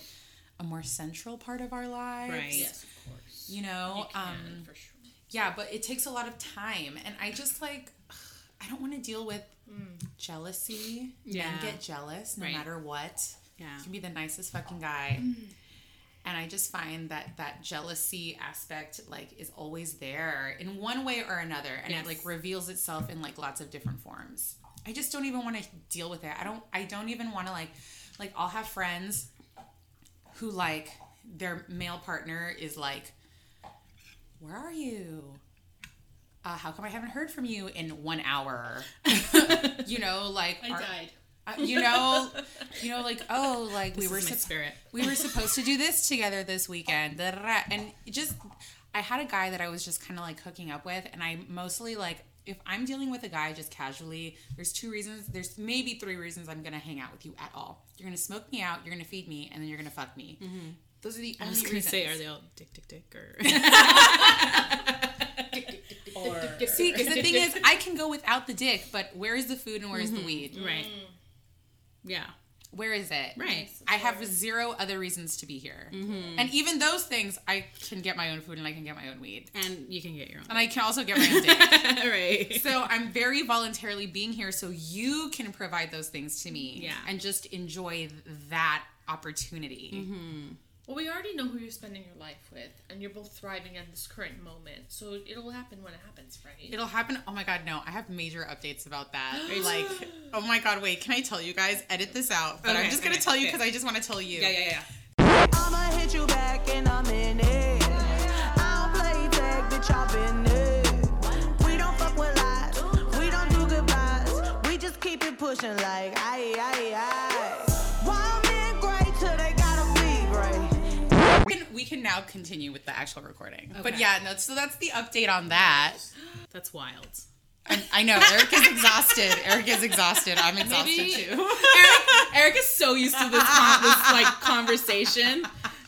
a more central part of our lives. Right. Yes, of course. You know, You can, um, for sure. Yeah, but it takes a lot of time, and I just like, I don't want to deal with mm. jealousy. Yeah. Men get jealous no Right. matter what. Yeah. You can be the nicest fucking guy. Mm-hmm. And I just find that that jealousy aspect like is always there in one way or another and Yes. it like reveals itself in like lots of different forms. I just don't even want to deal with it. I don't I don't even want to like like I'll have friends who like their male partner is like where are you? Uh, how come I haven't heard from you in one hour? you know, like I are- died. uh, you know, you know, like oh, like we were is my sup- spirit. we were supposed to do this together this weekend, and just I had a guy that I was just kind of like hooking up with, and I mostly like if I'm dealing with a guy just casually, there's two reasons, there's maybe three reasons I'm gonna hang out with you at all. You're gonna smoke me out, you're gonna feed me, and then you're gonna fuck me. Those are the Mm-hmm. I was gonna reasons. say, are they all dick, dick, dick, or See, because the thing is, I can go without the dick, but where is the food and where is Mm-hmm. the weed? right? Yeah. Where is it? Right. I have zero other reasons to be here. Mm-hmm. And even those things, I can get my own food and I can get my own weed. And you can get your own. And I can also get my own dick. right. so I'm very voluntarily being here so you can provide those things to me. Yeah. And just enjoy that opportunity. Mm-hmm. Well, we already know who you're spending your life with, and you're both thriving at this current moment. So it'll happen when it happens, right? It'll happen. Oh my God, no. I have major updates about that. like, oh my God, wait. Can I tell you guys? Edit this out. But I'm just going to okay, tell you okay. because I just want to tell you. yeah, yeah, yeah. I'ma hit you back in a minute. I don't play tag, bitch, I've been there. We don't fuck with lies, we don't do goodbyes. We just keep it pushing like aye, aye, aye. We can, now continue with the actual recording. But yeah, no, so that's the update on that. That's wild. I, I know Eric is exhausted. Eric is exhausted. I'm exhausted Maybe- too. Eric, Eric is so used to this, con- this like conversation.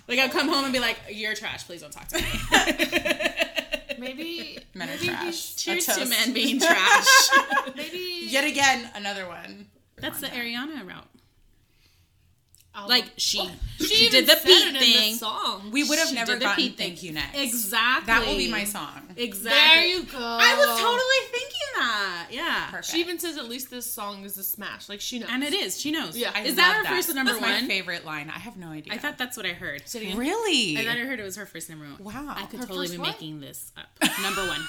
Like I'll come home and be like, "You're trash. Please don't talk to me." maybe Men are maybe trash. Cheers to men being trash. Maybe Yet again, another one. That's the Ariana route. I'll- Like she, she, she, did the said Pete it in thing. the song. We would have She never did the gotten Pete thing. thank you next. Exactly. That will be my song. Exactly. there you go. I was totally thinking that. Yeah. Perfect. She even says at least this song is a smash. Like she knows. And it is. She knows. Yeah. I Is that love her first number That's one? my favorite line. I have no idea. I thought that's what I heard. really. I thought I heard it was her first number one. Wow. I could Her totally be what? making this up. Number one.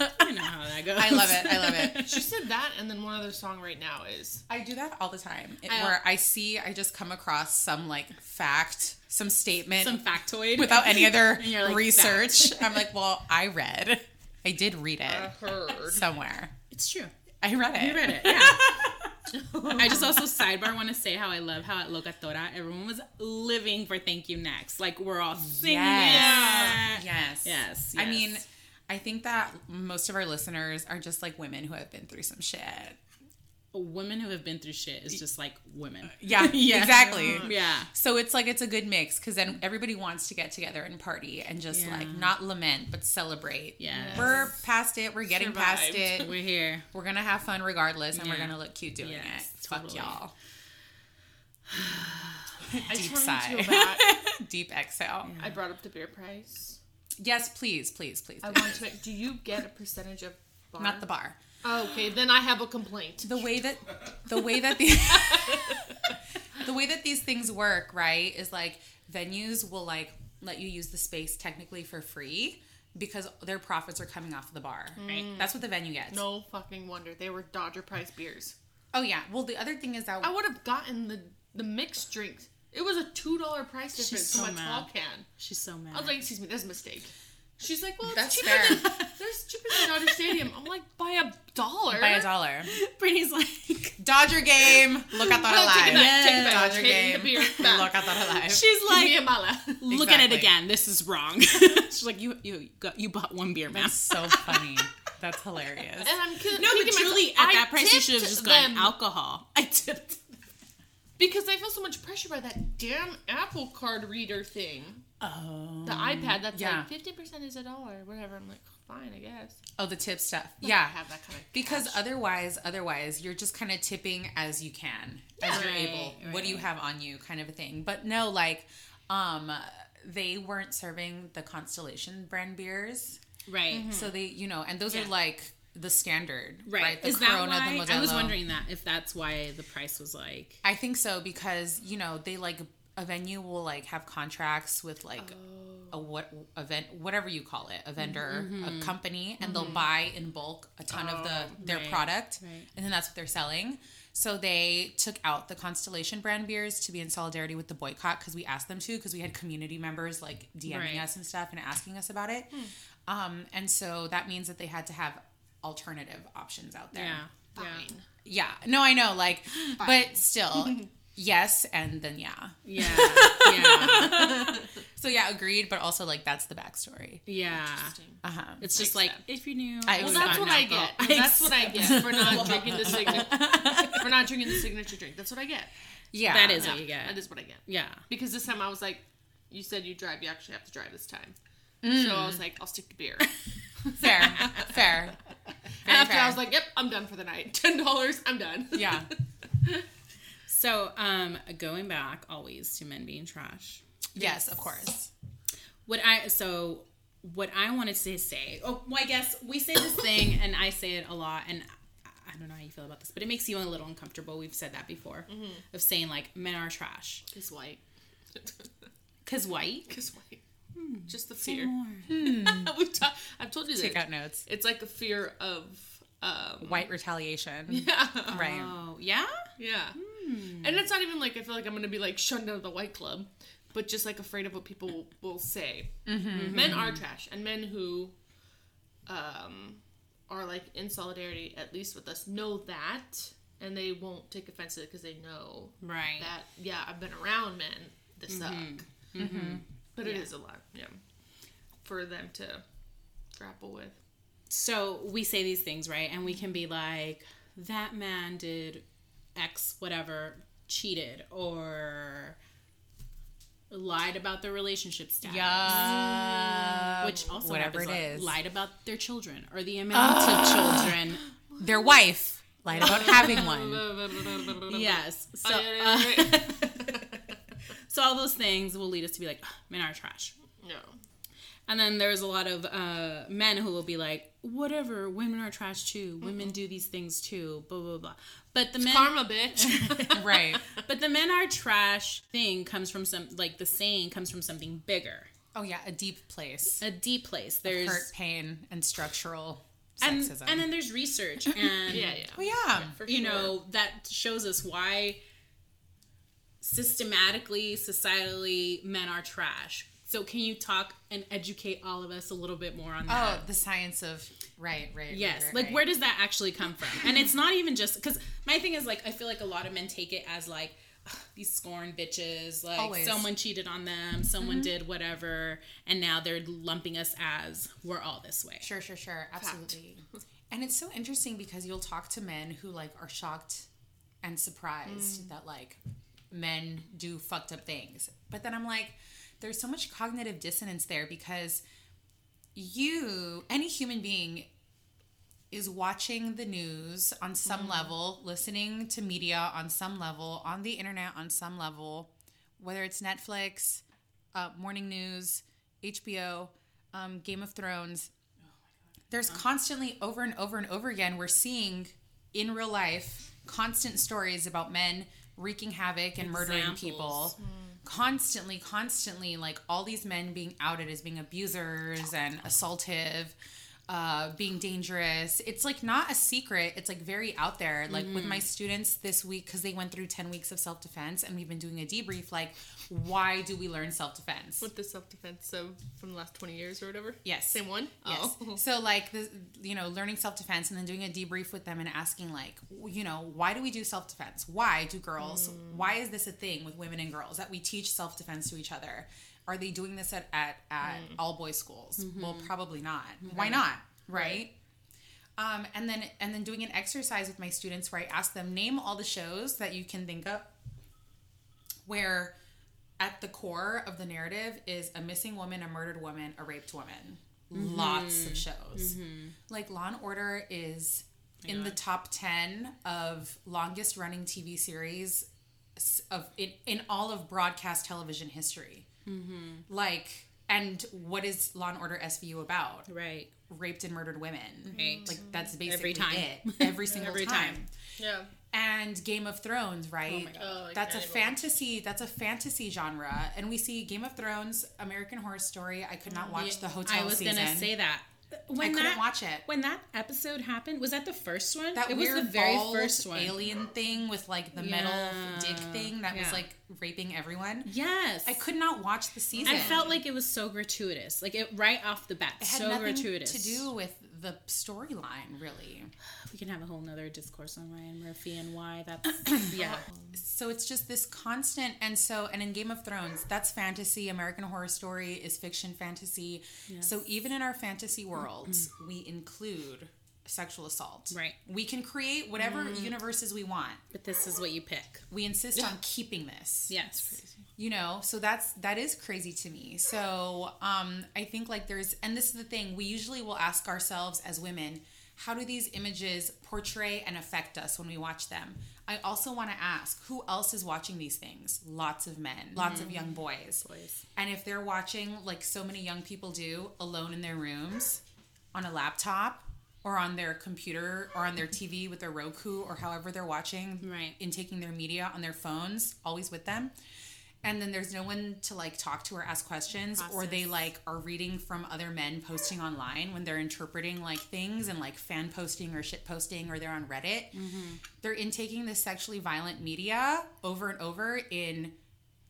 I know how that goes. I love it. I love it. She said that, and then one other song right now is I do that all the time. It- I- where I see, I just come across some like fact, some statement Some factoid. without any other like, research. I'm like, well, I read. I did read it I heard. somewhere. It's true. I read it. You read it. Yeah. I just also sidebar want to say how I love how at Locatora everyone was living for Thank You Next. Like we're all singing. Yes. it. Yes. Yes, I mean, yes. I think that most of our listeners are just like women who have been through some shit. Women who have been through shit is just like women. Yeah, exactly. Yeah. So it's like it's a good mix because then everybody wants to get together and party and just Yeah. like not lament but celebrate. Yeah. We're past it. We're getting past it. We're here. We're gonna have fun regardless, and we're gonna look cute doing Yes, it. Fuck y'all. Deep just sigh. wanted to go back. Deep exhale. I brought up the beer price. Yes, please, please, please. I want to. Do you get a percentage of bar? Not the bar. Oh, okay, then I have a complaint. the way that the way that the the way that these things work right is like venues will like let you use the space technically for free because their profits are coming off of the bar right mm. that's what the venue gets No fucking wonder they were Dodger price beers. oh yeah well the other thing is that I would have gotten the the mixed drinks. It was a two dollar price difference so to my tall can. She's so mad. I was like, excuse me, that's a mistake. She's like, well, it's That's cheaper fair. than there's cheaper than Dodger Stadium. I'm like, by a dollar. by a dollar Brittany's like, dodger game look at that Well, take it alive back, take it back. dodger Take game beer back. look at that alive she's Give me a like, mala. look at it Exactly. again. This is wrong. she's like, you you got you bought one beer, man. That's so funny that's hilarious And I'm ki- No, thinking but to truly, myself, at I that price, you should have tipped just gotten them alcohol. I tipped. Because I feel so much pressure by that damn Apple Card reader thing. Oh. The iPad that's yeah. like fifty percent is a dollar, whatever. I'm like, fine, I guess. oh the tip stuff I yeah have that kind of Because cash. otherwise, otherwise, you're just kind of tipping as you can, as you're Right, able. What do you have on you, kind of a thing. But no, like, um, they weren't serving the Constellation brand beers, Right. so they, you know, and those Yeah. are like the standard, right? Right. The Is that why? I was wondering that if that's why the price was like. I think so because you know they like a venue will like have contracts with like Oh. a what event whatever you call it a vendor Mm-hmm. a company and they'll buy in bulk a ton of the their Oh, right, product right. and then that's what they're selling. So they took out the Constellation brand beers to be in solidarity with the boycott because we asked them to because we had community members like DMing. Hmm. us and stuff and asking us about it. Um, and so that means that they had to have alternative options out there. Yeah. Yeah. fine. Yeah. No, I know. Like, but still, yes, and then yeah. Yeah. Yeah. So yeah, agreed. But also, like, that's the backstory. Yeah. Uh huh. It's just like if you knew. I Well, that's what I alcohol- get. That's what I get for not drinking the signature for not drinking the signature drink. That's what I get. Yeah. That is Yeah, what you get. That is what I get. Yeah. Because this time I was like, you said you drive, you actually have to drive this time. Mm. So I was like, I'll stick to beer. fair. Fair. And after fair. I was like, yep, I'm done for the night. Ten dollars, I'm done. yeah. So, um, going back always to men being trash. Yes, of course. What I so what I wanted to say. Oh, well, I guess we say this thing, and I say it a lot, and I- don't know how you feel about this, but it makes you a little uncomfortable. We've said that before of saying like men are trash It's white. because white. Cause white. Hmm. Just the fear. More. We've ta- I've told you this. Take out notes. It's like a fear of, um, White retaliation. yeah, Right. Oh yeah. yeah. Hmm. And it's not even like I feel like I'm gonna be like shunned out of the white club, but just like afraid of what people will say. Mm-hmm. Men are trash, and men who, um, are like in solidarity at least with us know that, and they won't take offense to it because they know Right. that yeah I've been around men that suck. Mm-hmm. But it is a lot, yeah, for them to grapple with. so we say these things right and we can be like that man did x whatever cheated or lied about their relationship status Yeah. which also whatever happens, it like, is. lied about their children or the amount of children Their wife lied about having one. yes so yeah, yeah, uh, yeah, so all those things will lead us to be like "Ugh, men are trash yeah. And then there's a lot of uh, men who will be like, whatever, women are trash too. Women do these things too. Blah blah blah. But the men, Karma, bitch. right. but the men are trash thing comes from some like the saying comes from something bigger, Oh yeah, a deep place. a deep place. There's Hurt, pain, and structural and sexism. and then there's research and yeah, yeah. oh yeah. For you sure. know that shows us why systematically societally men are trash So can you talk and educate all of us a little bit more on that? Oh, the science of right, right. right, Yes, right, like right. where does that actually come from? And it's not even just because my thing is like I feel like a lot of men take it as like "Ugh, these scorn bitches, like Always. Mm-hmm. someone cheated on them, someone did whatever, and now they're lumping us as we're all this way. Sure, sure, sure. Absolutely. And it's so interesting because you'll talk to men who like are shocked and surprised that like men do fucked up things. But then I'm like, there's so much cognitive dissonance there because you, any human being, is watching the news on some level, listening to media on some level, on the internet on some level, whether it's Netflix, uh, morning news, HBO, um, Game of Thrones. There's constantly over and over and over again, we're seeing in real life constant stories about men wreaking havoc and murdering Examples. people. Hmm. Constantly, constantly, like all these men being outed as being abusers and assaultive, uh, being dangerous. It's like not a secret. It's like very out there. Like with my students this week, because they went through 10 weeks of self defense and we've been doing a debrief, like, why do we learn self defense? With the self defense so from the last twenty years or whatever. Yes. Same one. Yes. Oh. So like the you know learning self defense and then doing a debrief with them and asking like you know why do we do self defense? Why do girls? Why is this a thing with women and girls that we teach self defense to each other? Are they doing this at at, at mm. all boys schools? Mm-hmm. Well, probably not. Mm-hmm. Why not? Right. Um, and then and then doing an exercise with my students where I ask them name all the shows that you can think of where at the core of the narrative is a missing woman, a murdered woman, a raped woman. Mm-hmm. Lots of shows. Like Law and Order is in the top 10 of longest running TV series of in, in all of broadcast television history. Mm-hmm. Like and what is Law and Order SVU about? Right. Raped and murdered women. Mm-hmm. Right. Like that's basically time. it. Every single Every time. time. Yeah. And Game of Thrones, right? Oh, I oh, that's a can't even watch fantasy. That's a fantasy genre, and we see Game of Thrones, American Horror Story. I could not mm-hmm. watch the hotel I was season. gonna say that. When I couldn't that, watch it. When that episode happened, was that the first one? that it was the very first one. alien thing with like the metal dick thing that was like raping everyone. Yes. I could not watch the season. I felt like it was so gratuitous. Like it right off the bat. it had so nothing gratuitous. to do with the storyline, really. We can have a whole nother discourse on Ryan Murphy and why that's yeah. so it's just this constant and so and in game of thrones that's fantasy american horror story is fiction fantasy so even in our fantasy worlds we include sexual assault. Right. we can create whatever universes we want. But this is what you pick. we insist on keeping this. Yes. you know so that's that is crazy to me. So um i think like there's and this is the thing we usually will ask ourselves as women how do these images portray and affect us when we watch them? I also want to ask who else is watching these things? Lots of men lots of young boys. Boys. and if they're watching like so many young people do alone in their rooms on a laptop or on their computer or on their TV with their Roku or however they're watching Right. in taking their media on their phones always with them. And then there's no one to like talk to or ask questions or they like are reading from other men posting online when they're interpreting like things and like fan posting or shit posting or they're on reddit. Mm-hmm. They're intaking this sexually violent media over and over in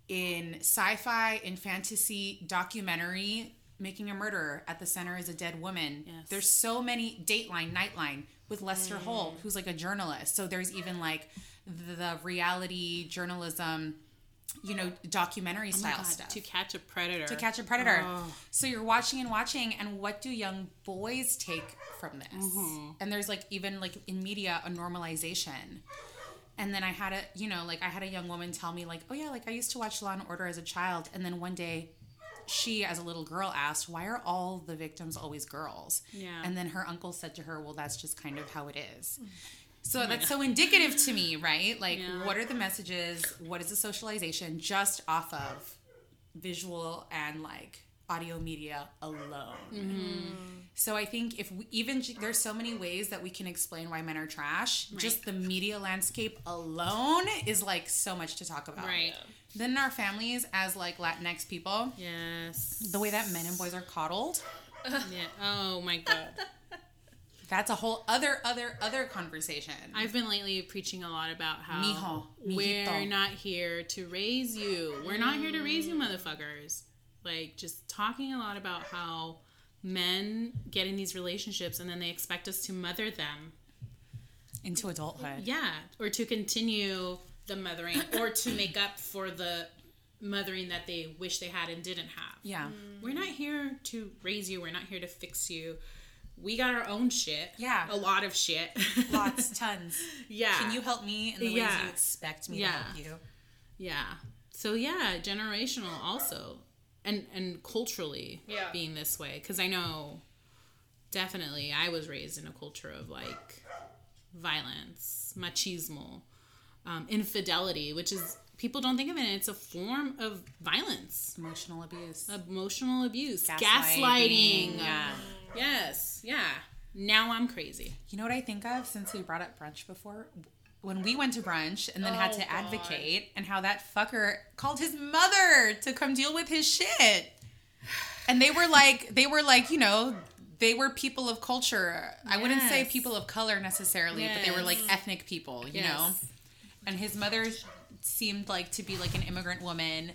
in sci-fi in fantasy documentary making a murderer at the center is a dead woman Yes. there's so many dateline nightline with lester mm. holt who's like a journalist so there's even like the, the reality journalism you know documentary Oh style God, stuff To catch a predator. to catch a predator. Oh. So you're watching and watching, and what do young boys take from this? Mm-hmm. And there's like even like in media a normalization. And then I had a you know like I had a young woman tell me like oh yeah like I used to watch Law and Order as a child, and then one day she as a little girl asked why are all the victims always girls? Yeah. And then her uncle said to her well that's just kind of how it is. Mm. So that's so indicative to me, right? Like, Yeah. what are the messages? What is the socialization just off of visual and like audio media alone? Mm-hmm. So I think if we even there's so many ways that we can explain why men are trash. Just the media landscape alone is like so much to talk about. Right. Then in our families as like Latinx people, Yes. the way that men and boys are coddled, Yeah. Oh my god. that's a whole other other other conversation. I've been lately preaching a lot about how Mijo, we're not here to raise you. We're not here to raise you, mm. motherfuckers. like just talking a lot about how men get in these relationships and then they expect us to mother them Into adulthood. yeah or to continue the mothering or to make up for the mothering that they wish they had and didn't have Yeah. Mm. we're not here to raise you we're not here to fix you we got our own shit Yeah. a lot of shit Lots, tons. yeah Can you help me in the ways Yeah. you expect me Yeah. to help you? Yeah. So yeah, generational also, and and culturally Yeah. being this way because I know definitely I was raised in a culture of like violence, machismo, um, infidelity, which is people don't think of it. It's a form of violence, Emotional abuse. emotional abuse, gaslighting. Gaslighting, yeah. Yes. Yeah. Now I'm crazy. You know what I think of since we brought up brunch before? When we went to brunch and then had Oh, to God. advocate, and how that fucker called his mother to come deal with his shit. And they were like, they were like, you know, they were people of culture. I wouldn't say people of color necessarily, but they were like ethnic people, you know? Yes. and his mother seemed like to be like an immigrant woman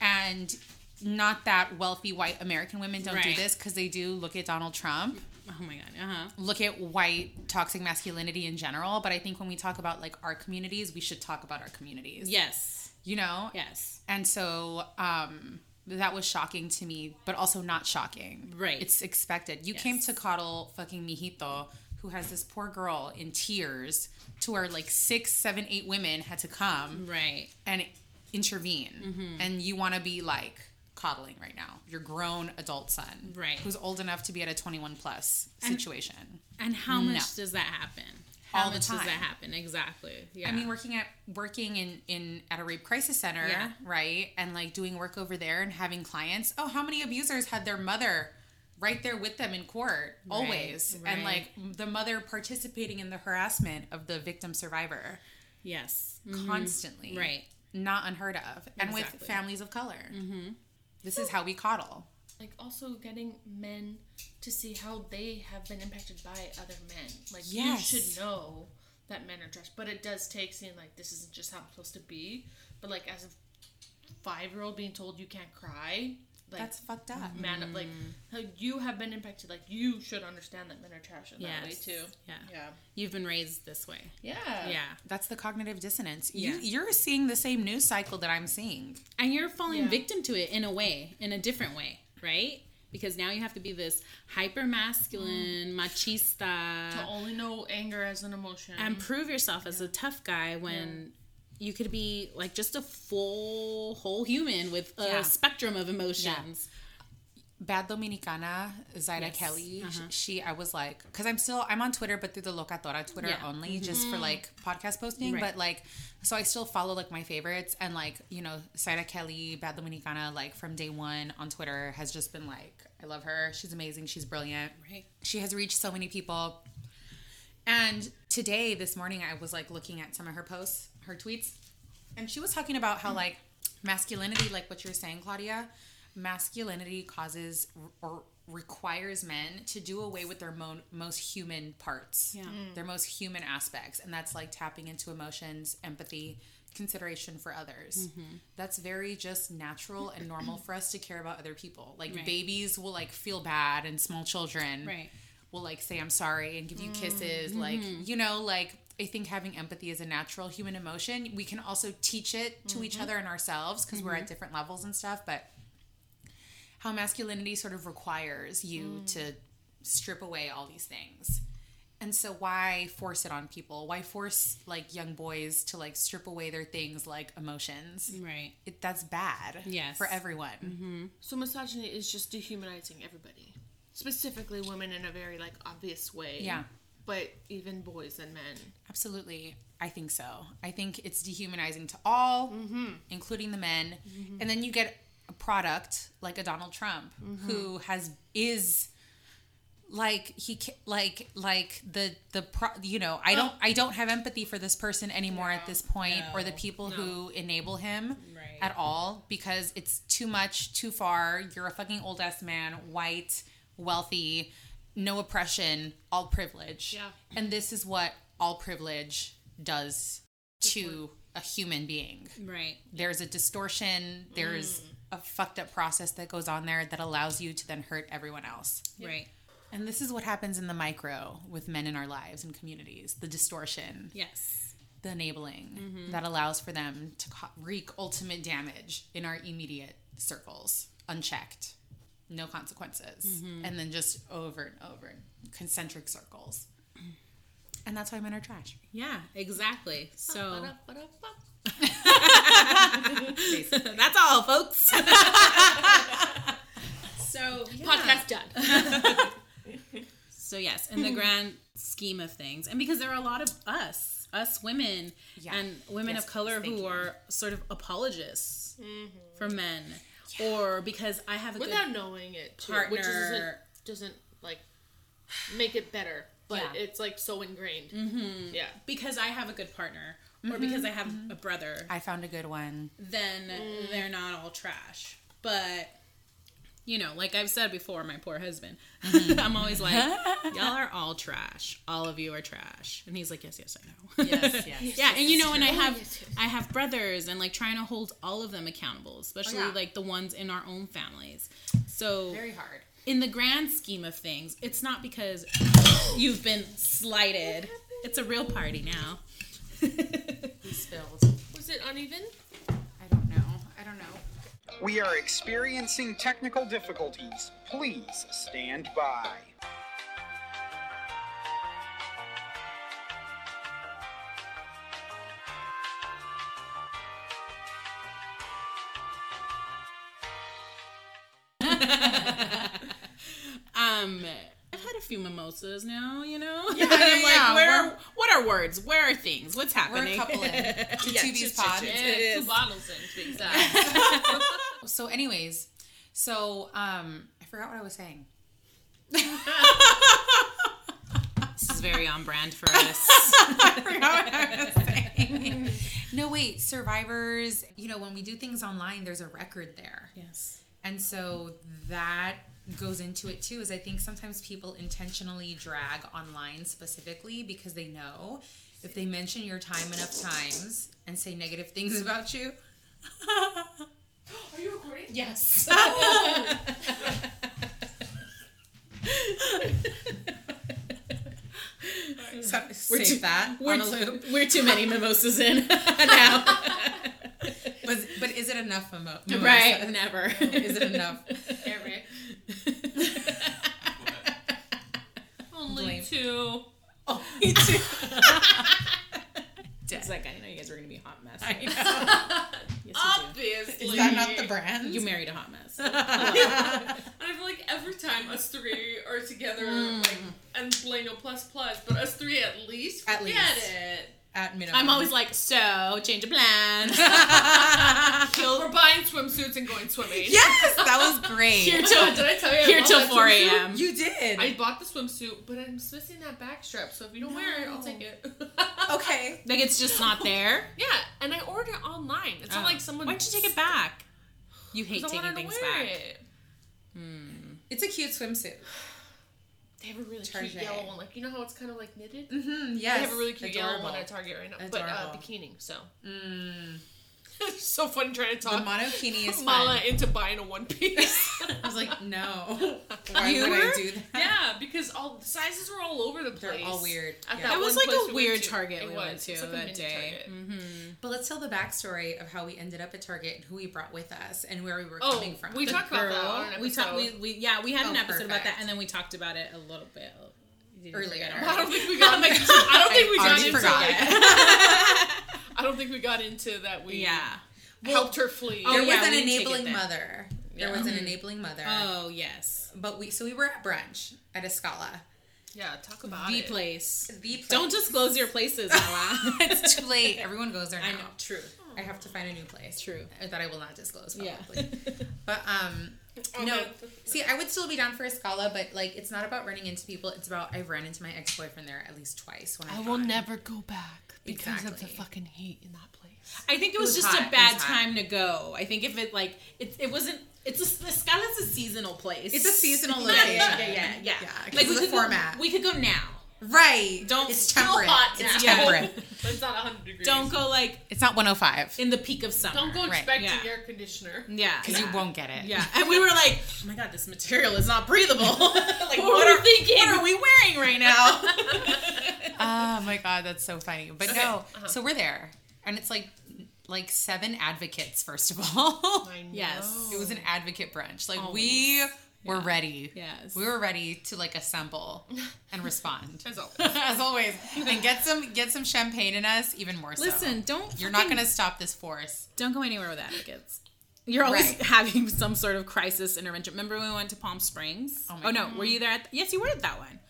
and not that wealthy white american women don't do this because they do look at donald trump Oh my god. Uh huh. look at white toxic masculinity in general but i think when we talk about like our communities we should talk about our communities Yes. you know Yes. and so um that was shocking to me but also not shocking Right. it's expected you came to coddle fucking mijito who has this poor girl in tears to where like six seven eight women had to come Right. and intervene Mm-hmm. and you want to be like coddling right now your grown adult son Right. who's old enough to be at a 21 plus situation And how much No. does that happen? How All the much does that happen? Exactly. Yeah. i mean working at working in in at a rape crisis center Yeah. right and like doing work over there and having clients oh how many abusers had their mother right there with them in court always and like the mother participating in the harassment of the victim survivor yes. constantly Right. not unheard of and with families of color mm-hmm. this is how we coddle like also getting men to see how they have been impacted by other men. Like Yes. you should know that men are trash, but it does take seeing like this isn't just how I'm supposed to be. But like as a five year old being told you can't cry, like that's fucked up man up like mm. how you have been impacted. Like you should understand that men are trash in that way Yes. too. Yeah. Yeah. You've been raised this way. Yeah. Yeah. That's the cognitive dissonance. Yeah. You, you're seeing the same news cycle that I'm seeing. And you're falling Yeah. victim to it in a way, in a different way, right? Because now you have to be this hyper masculine, mm. machista, To only know anger as an emotion. and prove yourself as a tough guy when you could be like just a full whole human with a Yeah. spectrum of emotions. Bad Dominicana, Zahira Yes. Kelly, Uh-huh. she, I was like, because I'm still, I'm on Twitter, but through the Locatora Twitter Yeah. Mm-hmm. only, just for like podcast posting. Right. But like, so I still follow like my favorites. And like, you know, Zahira Kelly, Bad Dominicana, like from day one on Twitter has just been like, I love her. She's amazing. She's brilliant. Right. She has reached so many people. And today, this morning, I was like looking at some of her posts, her tweets, and she was talking about how like masculinity, like what you're saying, Claudia, masculinity causes or requires men to do away with their mo- most human parts, Yeah. their most human aspects, and that's like tapping into emotions, empathy, consideration for others. Mm-hmm. That's very just natural and normal for us to care about other people. Like Right. babies will like feel bad, and small children Right. Will like say I'm sorry and give you kisses. Mm, like, mm-hmm. you know, like I think having empathy is a natural human emotion. We can also teach it to each mm-hmm. other and ourselves because we're at mm-hmm. different levels and stuff, but how masculinity sort of requires you mm. to strip away all these things. And so why force it on people? Why force like young boys to like strip away their things like emotions? Right. It, that's bad Yes. for everyone. So misogyny is just dehumanizing everybody, specifically women in a very like obvious way. Yeah. But even boys and men. Absolutely. I think so. I think it's dehumanizing to all, mm-hmm. including the men. Mm-hmm. And then you get a product like a Donald Trump mm-hmm. who has is like he like like the the pro, you know I don't oh. I don't have empathy for this person anymore at this point or the no, people who enable him Right. at all because it's too much too far you're a fucking old ass man white wealthy no oppression all privilege Yeah. and this is what all privilege does to a human being Right. there's a distortion there's mm. a fucked up process that goes on there that allows you to then hurt everyone else. Right. And this is what happens in the micro with men in our lives and communities the distortion, Yes. the enabling mm-hmm. that allows for them to wreak ultimate damage in our immediate circles, unchecked, no consequences, mm-hmm. and then just over and over, concentric circles. And that's why men are trash. Yeah, exactly. So that's all, folks. so. Podcast done. So yes, in the grand scheme of things, and because there are a lot of us, us women, Yeah. and women Yes, of color who you. are sort of apologists mm-hmm. for men, or because I have a Without good knowing it, too, which doesn't partner. doesn't like make it better, but Yeah. it's like so ingrained. Mm-hmm. Yeah. because I have a good partner, or mm-hmm. because I have mm-hmm. a brother, I found a good one. then mm. they're not all trash. But you know, like I've said before, my poor husband, mm-hmm. I'm always like, y'all are all trash. All of you are trash, and he's like, yes, yes, I know. Yes, yes. yeah, and you know, and I have Yes, yes. I have brothers, and like trying to hold all of them accountable, especially yeah. like the ones in our own families. So Very hard. in the grand scheme of things, it's not because you've been slighted. It's a real party now. He spilled. Was it uneven? We are experiencing technical difficulties. Please stand by. Um, I've had a few mimosas now, you know. Yeah, And I'm yeah, like, yeah. where? We're- what are words? Where are things? What's happening? We're a couple in. To Yeah, two these chit, chit, pods. chit. Yeah, It two is. bottles in to be exact. So, anyways, so um, I forgot what I was saying. This is very on brand for us. I forgot what I was saying. no, wait, survivors. You know, when we do things online, there's a record there, yes. and so that goes into it too. Is I think sometimes people intentionally drag online specifically because they know if they mention your time enough times and say negative things about you. Are you recording? Yes. So, We're too- that We're, on a too, we're too many mimosas in now. But, but is it enough, Mimo? mimosa? right. Never. Is it enough? Eric. Only Blame. two. oh, me too. It's like I know you guys were gonna be hot mess. I know. Yes, Obviously. Is that not the brand? You married a hot mess. And I feel like every time us three are together, mm. like, and Blano plus plus, but us three at least, At forget least. it. At minimum. I'm always like, so change of plans. We're buying swimsuits and going swimming. Yes, that was great. Here till Did I tell you? I here bought till 4 a.m. you did. I bought the swimsuit, but I'm missing that back strap. So if you don't wear it, I'll take it. okay. Like it's just not there. Yeah, and I ordered it online. It's not Oh. like someone. Why don't you take it back? You hate taking wanted things wear back. it. Hmm. It's a cute swimsuit. They have a really Charge cute yellow one. Like you know how it's kind of like knitted. Mm-hmm. They have a really cute yellow one at Target right now, but uh, Adorable. bikini. So Mm. It's so funny trying to The talk monokini is Mala fun. into buying a one piece. I was like, no. Why You would I do that? yeah, because all the sizes were all over the place. They're all weird. Yeah. that It was like a we went weird to. Target It we went to like that day. Mm-hmm. But let's tell the backstory of how we ended up at Target and who we brought with us and where we were Oh, coming from. we talked about that on an we talked. We, we yeah we had an Oh, episode about that, and then we talked about it a little bit Earlier. I don't think we got. into, I don't think we got already into. forgot. Like, I don't think we got into that. We Yeah. helped her flee. Oh, there yeah, was we an didn't take it enabling mother. There Yeah. was an enabling mother. Oh yes. But we so we were at brunch at Escala. yeah, talk about The it. place. The place. Don't disclose your places, Ella. it's too late. Everyone goes there now. I know. True. I have to find a new place. True. That I will not disclose Yeah. publicly. But um Oh, no. See, I would still be down for a Scala, but like it's not about running into people. It's about I've ran into my ex boyfriend there at least twice when I, I will never go back because of the fucking heat in that place. I think it was, was just hot. a bad time to go. I think if it like it, it wasn't. It's a the Scala's a seasonal place. It's a seasonal Yeah, location. yeah, yeah, yeah. Yeah, 'cause Like of we the could format. Go, we could go now. Right. Don't- It's still temperate. hot It's now. temperate. But it's not 100 degrees. Don't go like It's not 105 in the peak of summer. Don't go Right. expecting Yeah. air conditioner. Yeah, because you won't get it. Yeah, and we were like, "Oh my god, this material is not breathable." like, What what, were are we thinking? What are we wearing right now? Oh my god, that's so funny. But no, uh-huh. so we're there, and it's like like seven advocates. First of all, I know. Yes. it was an advocate brunch. Like Always. we were ready. Yes. we were ready to like assemble and respond. As always. As always, and get some get some champagne in us, even more so. Listen, don't You're not gonna stop this force. don't go anywhere with advocates. You're always Right. having some sort of crisis intervention. Remember when we went to Palm Springs? Oh Oh, no, were you there? At the, yes, you were at that one.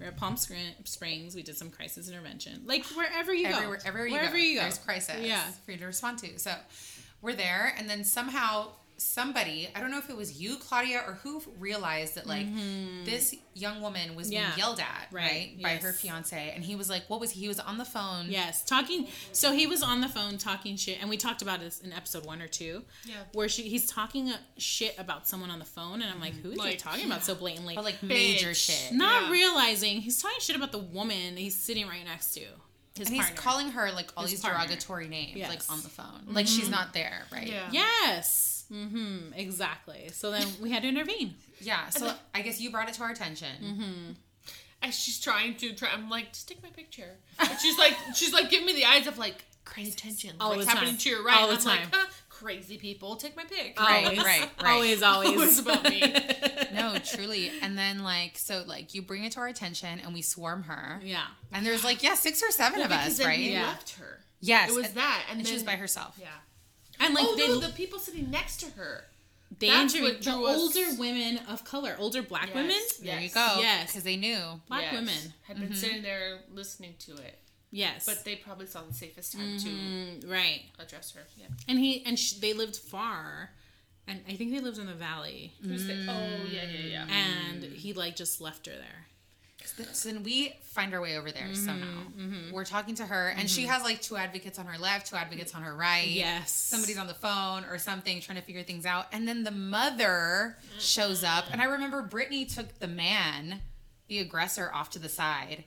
We are at Palm Springs. We did some crisis intervention. Like wherever you everywhere, go, everywhere you wherever go, you go, there's crisis Yeah. for you to respond to. So we're there, and then somehow somebody, I don't know if it was you, Claudia, or who realized that like this young woman was being Mm-hmm. Yelled at, right, Right, by her fiance, and he was like, "What was he? He was on the phone." Yes, talking. So he was on the phone talking shit, and we talked about this in episode one or two. Yeah. where she he's talking uh, shit about someone on the phone, and I'm like, who is he talking about so blatantly? but like major Bitch. shit. not Yeah. realizing he's talking shit about the woman he's sitting right next to. His And he's calling her like all His these partner. derogatory names, like on the phone, like she's not there, right? Yeah. Yes. Mm-hmm. Exactly. So then we had to intervene. Yeah. So I guess you brought it to our attention. Mm hmm. As she's trying to try, I'm like, just take my picture. And she's like, she's like giving me the eyes of like, pay attention. All What's the time. happening to your right? All And the I'm time. like, huh, crazy people, take my pic. Right, right, right. Always, always. Always about me. No, truly. And then like, so like you bring it to our attention, and we swarm her. Yeah. And there's like, yeah, six or seven of us, then right? Yeah. left her. Yes. It was and- that, and, And then, she was by herself. Yeah. And like oh they no, the people sitting next to her. they that's interviewed what the drew us- older women of color, older black Yes. women. There you go. Yes. Because they knew. Black Yes. women. had been sitting there listening to it, Yes. but they probably saw the safest time Mm, right. to address her. Yeah. And he and sh- they lived far, and I think they lived in the valley. Who's the- oh yeah, yeah, yeah. And he like just left her there. So then we find our way over there mm-hmm, somehow. Mm-hmm. We're talking to her, and she mm-hmm. has like two advocates on her left, two advocates on her right. Yes. Somebody's on the phone or something trying to figure things out. And then the mother shows up. And I remember Brittany took the man, the aggressor, off to the side.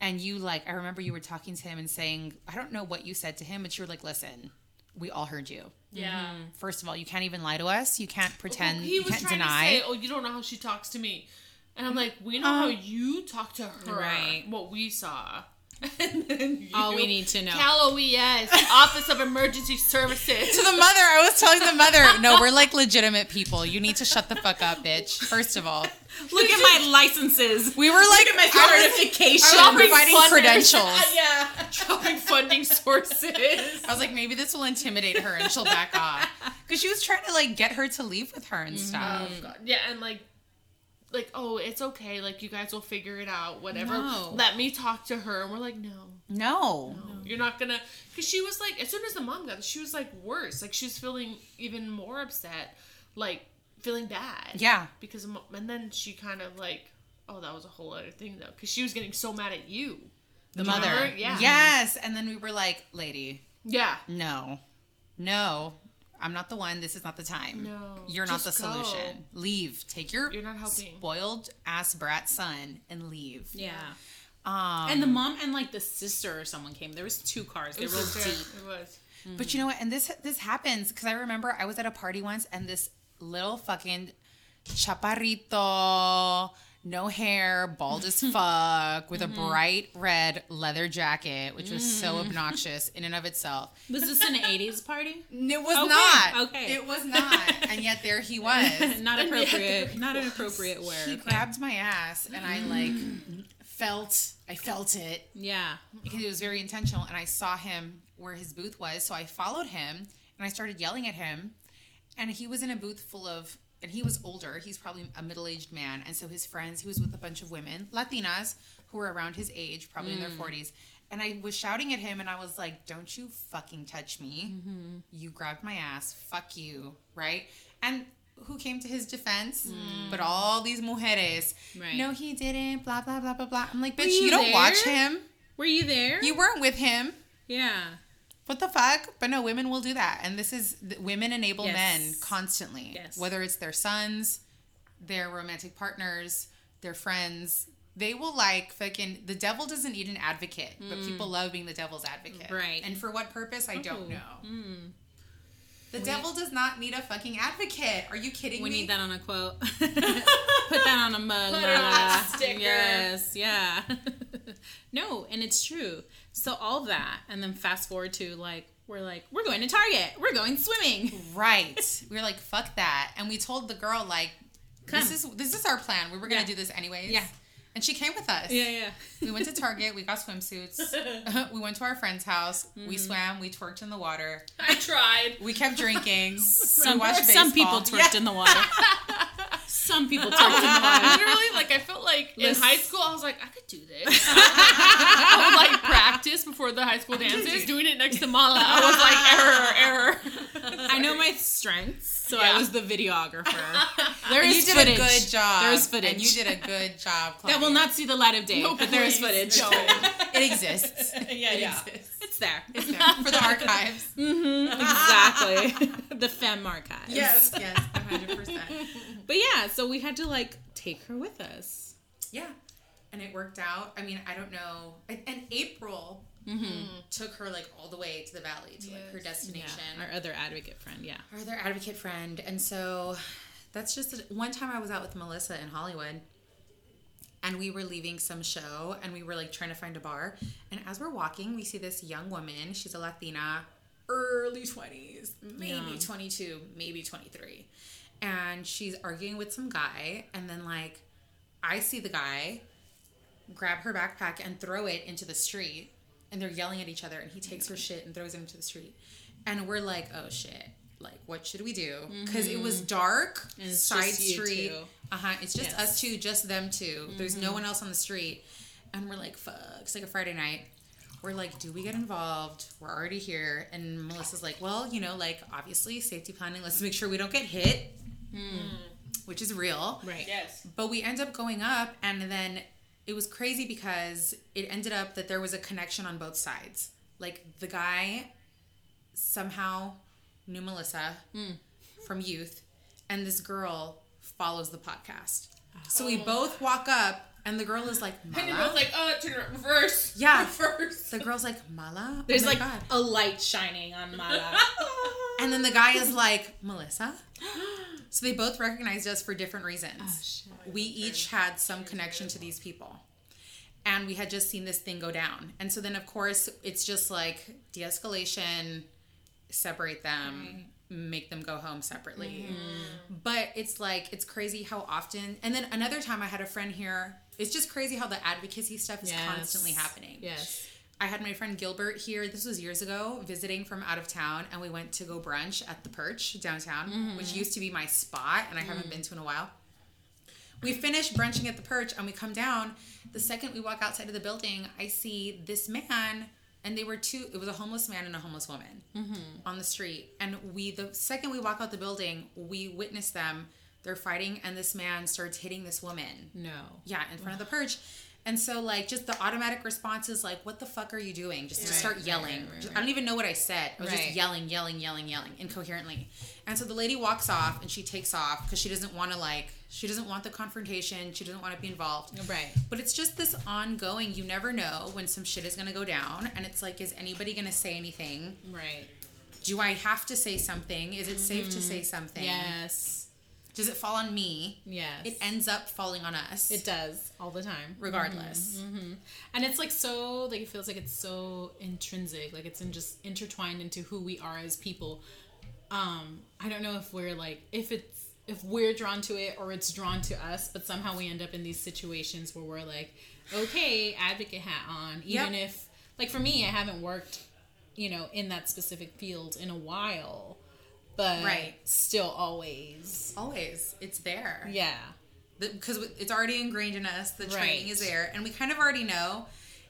And you, like, I remember you were talking to him and saying, I don't know what you said to him, but you were like, listen, we all heard you. yeah. First of all, you can't even lie to us. You can't pretend. he you was can't trying deny. to say, "Oh, you don't know how she talks to me," and I'm like, "We know how um, you talk to her. Right. What we saw." And then All we need to know. Cal OES, Office of Emergency Services. to the mother. I was telling the mother, no, we're like legitimate people. You need to shut the fuck up, bitch. First of all, Look at my licenses. we were like my I was- certification. I was Dropping providing funders. credentials. yeah. Dropping funding sources. I was like, maybe this will intimidate her and she'll back off because she was trying to like get her to leave with her and mm-hmm. stuff. Oh, God. Yeah, and like, like, oh, it's okay. Like, you guys will figure it out. Whatever. No. Let me talk to her. And we're like, no, No, you're not gonna. Because she was like, as soon as the mom got, she was like worse. Like, she was feeling even more upset. Like, feeling bad. yeah, Because, and then she kind of like, oh, that was a whole other thing though. Because she was getting so mad at you. the Remember? mother. Yeah. Yes, and then we were like, lady, Yeah. no, no, I'm not the one. This is not the time. No, you're not the just go. solution. Leave. Take your You're not helping. spoiled ass brat son and leave. Yeah. Um, And the mom and like the sister or someone came. There was two cars. They It were was, deep. it was. But you know what? And this this happens because I remember I was at a party once and this little fucking chaparrito, no hair, bald as fuck, with a mm-hmm. bright red leather jacket, which was so mm-hmm. obnoxious in and of itself. Was this an '80s party? It was Okay, not. okay. It was not. and yet there he was. Not appropriate. Not an appropriate wear. He okay. grabbed my ass and I like mm-hmm. felt I felt it Yeah. because it was very intentional and I saw him where his booth was so I followed him and I started yelling at him and he was in a booth full of and he was older. He's probably a middle-aged man. And so his friends he was with a bunch of women latinas who were around his age probably in their mm. 40s and I was shouting at him and I was like don't you fucking touch me. Mm-hmm. You grabbed my ass. Fuck you. Right? And who came to his defense? Mm. But all these mujeres. Right. no he didn't. Blah blah blah blah blah. I'm like bitch you you, don't watch him. Were you there? you weren't with him. Yeah. What the fuck? But no, women will do that. And this is women enable Yes. men constantly. Yes. Whether it's their sons, their romantic partners, their friends, they will like fucking the devil doesn't need an advocate, but people love being the devil's advocate. Mm. Right. And for what purpose, I don't Oh, know. The devil does not need a fucking advocate. Are you kidding We me? We need that on a quote. Put that on a mug. Put on a sticker. Yes, yeah. no, and it's true. So all that, and then fast forward to like we're like we're going to Target. We're going swimming. Right. We were like, fuck that. And we told the girl, like, this is this is our plan. We were gonna Yeah. do this anyways. Yeah. And she came with us. yeah. Yeah. We went to Target, we got swimsuits. we went to our friend's house, we Mm-hmm. swam, we twerked in the water. I tried. We kept drinking. Some, we watched some people baseball. twerked in the water. some people twerked in the water. Literally, like I felt like in high school, I was like, I could do this. I would like practice before the high school dances, doing it next to Mala. I was like, error, error. I know my strengths, so Yeah. I was the videographer. There is you did footage. a good job. There is footage. And you did a good job. that will not see the light of day, No, but there is footage. don't. It exists. yeah, It yeah. exists. It's there. It's there for the archives. Mm-hmm. exactly. the femme archives. yes, yes, hundred percent. But yeah, so we had to like take her with us. Yeah, and it worked out. I mean, I don't know. And, and April took her like all the way to the valley to like her Yeah, destination. our other advocate friend. Yeah. Our other advocate friend, and so that's just one time I was out with Melissa in Hollywood. And we were leaving some show and we were like trying to find a bar. And as we're walking, we see this young woman. She's a Latina, early 20s, maybe Young. 22, maybe 23. And she's arguing with some guy. And then, like, I see the guy grab her backpack and throw it into the street. And they're yelling at each other. And he takes her shit and throws it into the street. And we're like, oh shit. Like, what should we do? Because it was dark, And it's side just you street. two. Uh huh. It's just Yes. Mm-hmm. us two, just them 2 There's no one else on the street. And we're like, fuck. It's like a Friday night. We're like, do we get involved? We're already here. And Melissa's like, well, you know, like, obviously, safety planning. Let's make sure we don't get hit, which is real. Right. Yes. But we end up going up, and then it was crazy because it ended up that there was a connection on both sides. Like the guy somehow knew Melissa hmm. from youth, and this girl follows the podcast. So we oh. both walk up, and the girl is like, And you're Mala? like, oh, turn around, reverse. Yeah. Reverse. The girl's like, Mala? Oh There's Oh like God. a light shining on Mala. And then the guy is like, Melissa? So they both recognized us for different reasons. Oh, we each had some connection to these people. And we had just seen this thing go down. And so then, of course, it's just like de escalation, separate them, make them go home separately. Mm-hmm. But it's like, it's crazy how often. And then another time I had a friend here. It's just crazy how the advocacy stuff is Yes. constantly happening. yes. I had my friend Gilbert here. This was years ago, visiting from out of town, and we went to go brunch at the Perch downtown, mm-hmm. which used to be my spot, and I haven't mm. been to in a while. We finish brunching at the Perch, and we come down. The second we walk outside of the building, I see this man, and they were two. It was a homeless man and a homeless woman mm-hmm. on the street, and we. The second we walk out the building, we witness them. They're fighting, and this man starts hitting this woman. No. Yeah, in front of the Perch. And so, like, just the automatic response is like, "What the fuck are you doing?" Just to Right, start yelling. right, right, Just- I don't even know what I said. I was just yelling, yelling, yelling, yelling incoherently. And so the lady walks off and she takes off because she doesn't want to like, she doesn't want the confrontation. She doesn't want to be involved. Right. But it's just this ongoing. You never know when some shit is gonna go down, and it's like, is anybody gonna say anything? Right. Do I have to say something? Is it safe to mm-hmm. say something? Yes. Does it fall on me? Yes. It ends up falling on us. It does all the time. regardless. And it's like so like it feels like it's so intrinsic, like it's in just intertwined into who we are as people. Um, I don't know if we're like if it's if we're drawn to it or it's drawn to us, but somehow we end up in these situations where we're like, okay, advocate hat on, even Yep. if like for me, I haven't worked, you know, in that specific field in a while, but Right. still always, Always, it's there. yeah, because it's already ingrained in us. The training Right. is there, and we kind of already know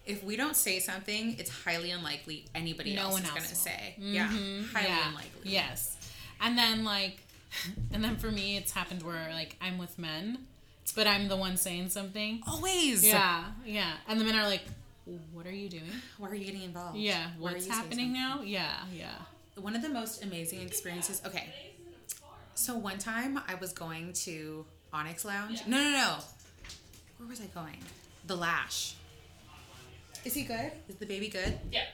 if we don't say something, it's highly unlikely anybody No else is going to say. Yeah, mm-hmm. highly yeah. unlikely. Yes. And then like and then for me it's happened where like I'm with men, but I'm the one saying something. Always. Yeah, yeah. And the men are like, What are you doing? Why are you getting involved? Yeah, what's happening now? Yeah, yeah. One of the most amazing experiences. Okay, so one time I was going to Onyx Lounge. No, no, no. Where was I going? the lash. Is he good? Is the baby good? Yeah.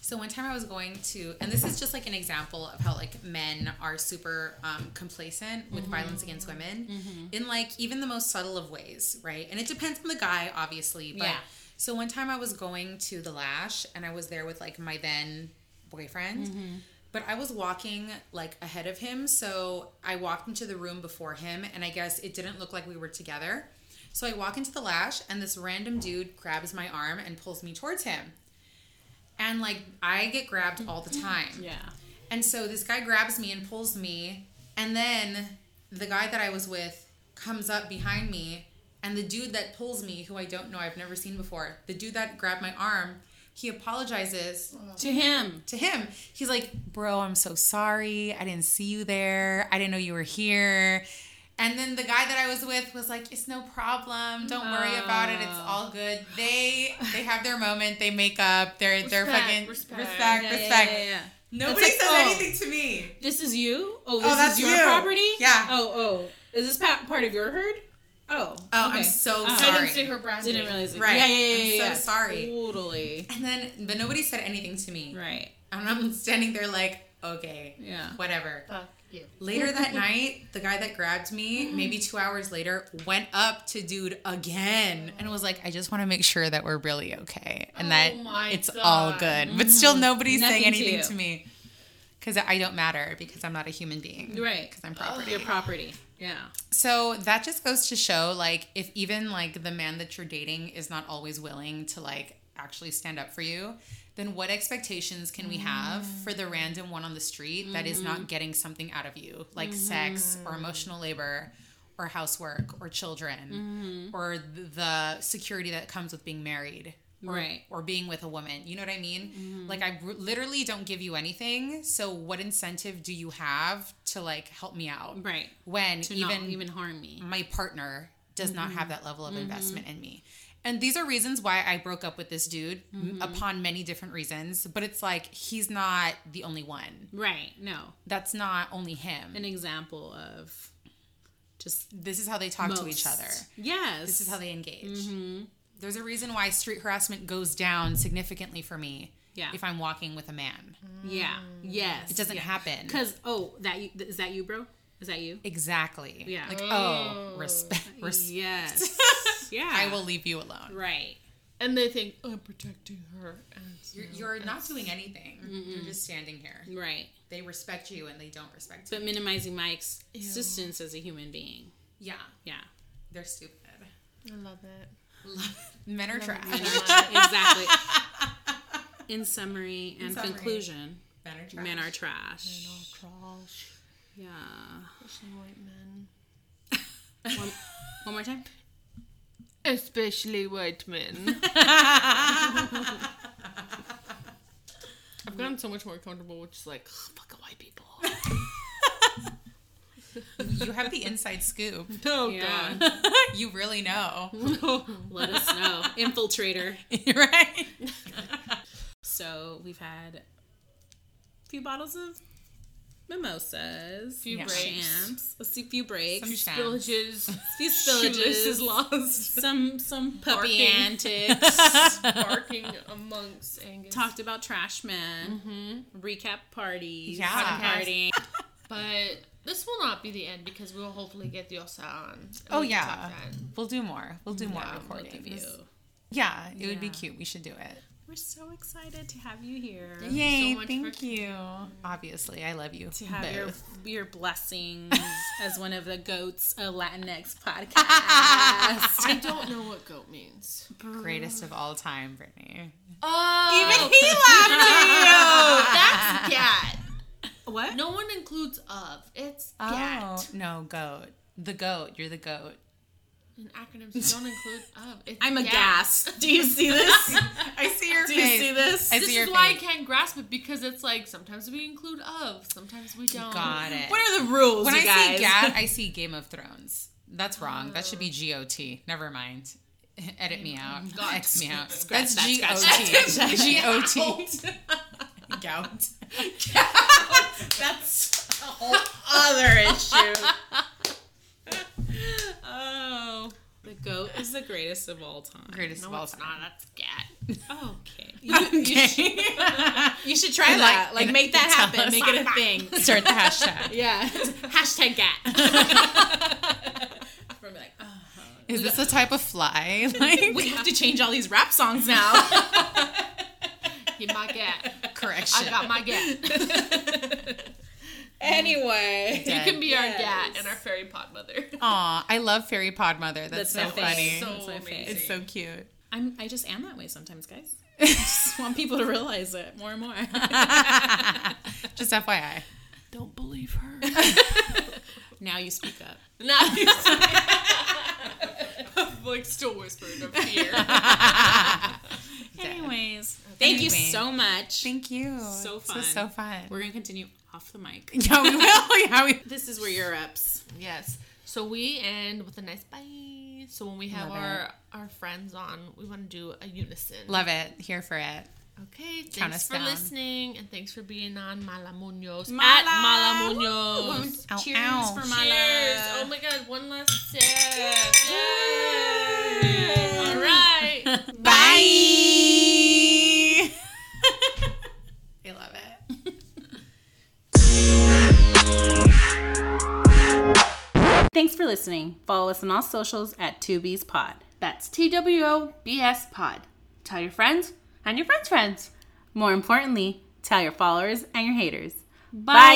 So one time I was going to, and this is just like an example of how like men are super um, complacent with violence against women in like even the most subtle of ways, right? And it depends on the guy, obviously. But Yeah. so one time I was going to the lash, and I was there with like my then boyfriend. Mm-hmm. But I was walking like ahead of him, so I walked into the room before him, and I guess it didn't look like we were together. So I walk into the lash, and this random dude grabs my arm and pulls me towards him. And like I get grabbed all the time. Yeah. And so this guy grabs me and pulls me, and then the guy that I was with comes up behind me, and the dude that pulls me, who I don't know, I've never seen before, the dude that grabbed my arm, he apologizes To him. to him. He's like, Bro, I'm so sorry. I didn't see you there. I didn't know you were here. And then the guy that I was with was like, "It's no problem. Don't worry about it. It's all good." They they have their moment. They make up. They're they're fucking respect. respect Yeah, yeah, respect. yeah, yeah. Nobody That's says oh. anything to me. This is you? Oh, oh this that's is your you. property? Yeah. Oh, oh. Is this part of your herd? Oh. Oh, I'm okay. so Oh. I sorry. didn't see her branding. Didn't realize it. Right. Yeah, yeah, yeah, I'm yeah. so yeah. sorry. Totally. And then, but nobody said anything to me. Right. And I'm standing there like, okay, Yeah. whatever. Fuck you. Later that night, the guy that grabbed me, maybe two hours later, went up to dude again oh. and was like, I just want to make sure that we're really okay and oh that Oh my it's all God. good. But still, nobody's saying Nothing to anything you. to, me because I don't matter because I'm not a human being. Right. Because I'm property. Oh, your property. Yeah. So that just goes to show, like, if even like the man that you're dating is not always willing to like actually stand up for you, then what expectations can we have mm. for the random one on the street that is not mm-hmm. getting something out of you, like sex or mm-hmm. emotional labor or housework or children mm-hmm. or the security that comes with being married? Or, Right. or being with a woman. You know what I mean? Like, I r- literally don't give you anything. So, what incentive do you have to like help me out? Right. When To even not even harm me. my partner does not Mm-hmm. have that level of investment in me. And these are reasons why I broke up with this dude Mm-hmm. upon many different reasons, but it's like he's not the only one. Right. No. That's not only him. An example of just this is how they talk to each other. Yes. This is how they engage. There's a reason why street harassment goes down significantly for me Yeah. if I'm walking with a man. Yeah. Yes. It doesn't happen. Because oh, that you, is that you, bro? Is that you? Exactly. Yeah. Like, oh, oh. respect. Res- Yes. yeah. I will leave you alone. Right. And they think I'm protecting her. And You're, not. you're not doing anything. You're just standing here. Right. They respect you and they don't respect But you. But minimizing my ex- existence as a human being. Yeah, Yeah. they're stupid. I love it. Men are trash. exactly. In summary and summary. conclusion, Men are trash. men are trash. Trash. Yeah. Especially white men. One, one more time. Especially white men. I've gotten so much more comfortable with just like, fuck white people. You have the inside scoop. Oh Yeah. god. you really know. Let us know. Infiltrator. right? So we've had a few bottles of mimosas, Few Yeah. breaks. champs, a few- few breaks, Some champs. Spillages. few Shoelace is spillages, lost. some some puppy Barking. antics. Barking amongst Angus. Talked about trash men. Mm-hmm. Recap parties. Yeah. Party. But this will not be the end because we will hopefully get Diosa on. Oh yeah. We'll do more. We'll do more Yeah, both of recordings. Yeah, it would be cute. We should do it. We're so excited to have you here. Thank you Yay, so much thank for- you. Obviously, I love you. To have your both. your blessings as one of the goats of Latinx podcast. I don't know what goat means. greatest of all time, Brittany. Oh, Even he laughed at you. that's gat. What? No one includes of. It's Oh gat. no, goat. The goat. You're the goat. In acronyms, don't include of. It's I'm gat. aghast. Do you see this? I see your Do you see this? I This see is your why I can't grasp it because it's like sometimes we include of, sometimes we don't. Got it. What are the rules, when you I guys? see GAT, I see Game of Thrones. That's wrong. That should be oh. GOT. Never mind. Edit me out. Got. X me out. Scratch That's G-O-T. G-O-T. Gout. That's a whole other issue. oh, the Goat is the greatest of all time. Greatest of No, all it's time. not. That's gat. Okay. Okay. You should try that. Like, make that happen. us. Make it a thing. Start the hashtag. Yeah. Hashtag gat. We're like, oh. Is this a type of fly? Like we have to change all these rap songs now. My gat. correction. I got my gat. anyway. You can be our Yes. gat and our fairy pod mother. Aw, I love Fairy Pod Mother. That's, That's so funny. So That's amazing. it's so cute. I'm, I just am that way sometimes, guys. I just want people to realize it more and more. Just FYI. Don't believe her. now you speak up. Nice. like still whispering of fear. Anyways, thank you so much. Thank you. So fun. This was so fun. We're gonna continue off the mic. yeah, we will. Yeah, we. This is where you're ups. yes. So we end with a nice bye. So when we have Love our our friends on, we want to do a unison. Love it. Here for it. Okay, Count thanks for down. listening and thanks for being on Malamuños Mala. at Malamuños. Ow, Cheers ow. for my Cheers! Oh my god, one last sip. Yay! All right. Bye. I Thanks for listening. Follow us on all socials at 2B's Pod. That's T W O B S Pod. Tell your friends and your friends' friends. More importantly, tell your followers and your haters. Bye.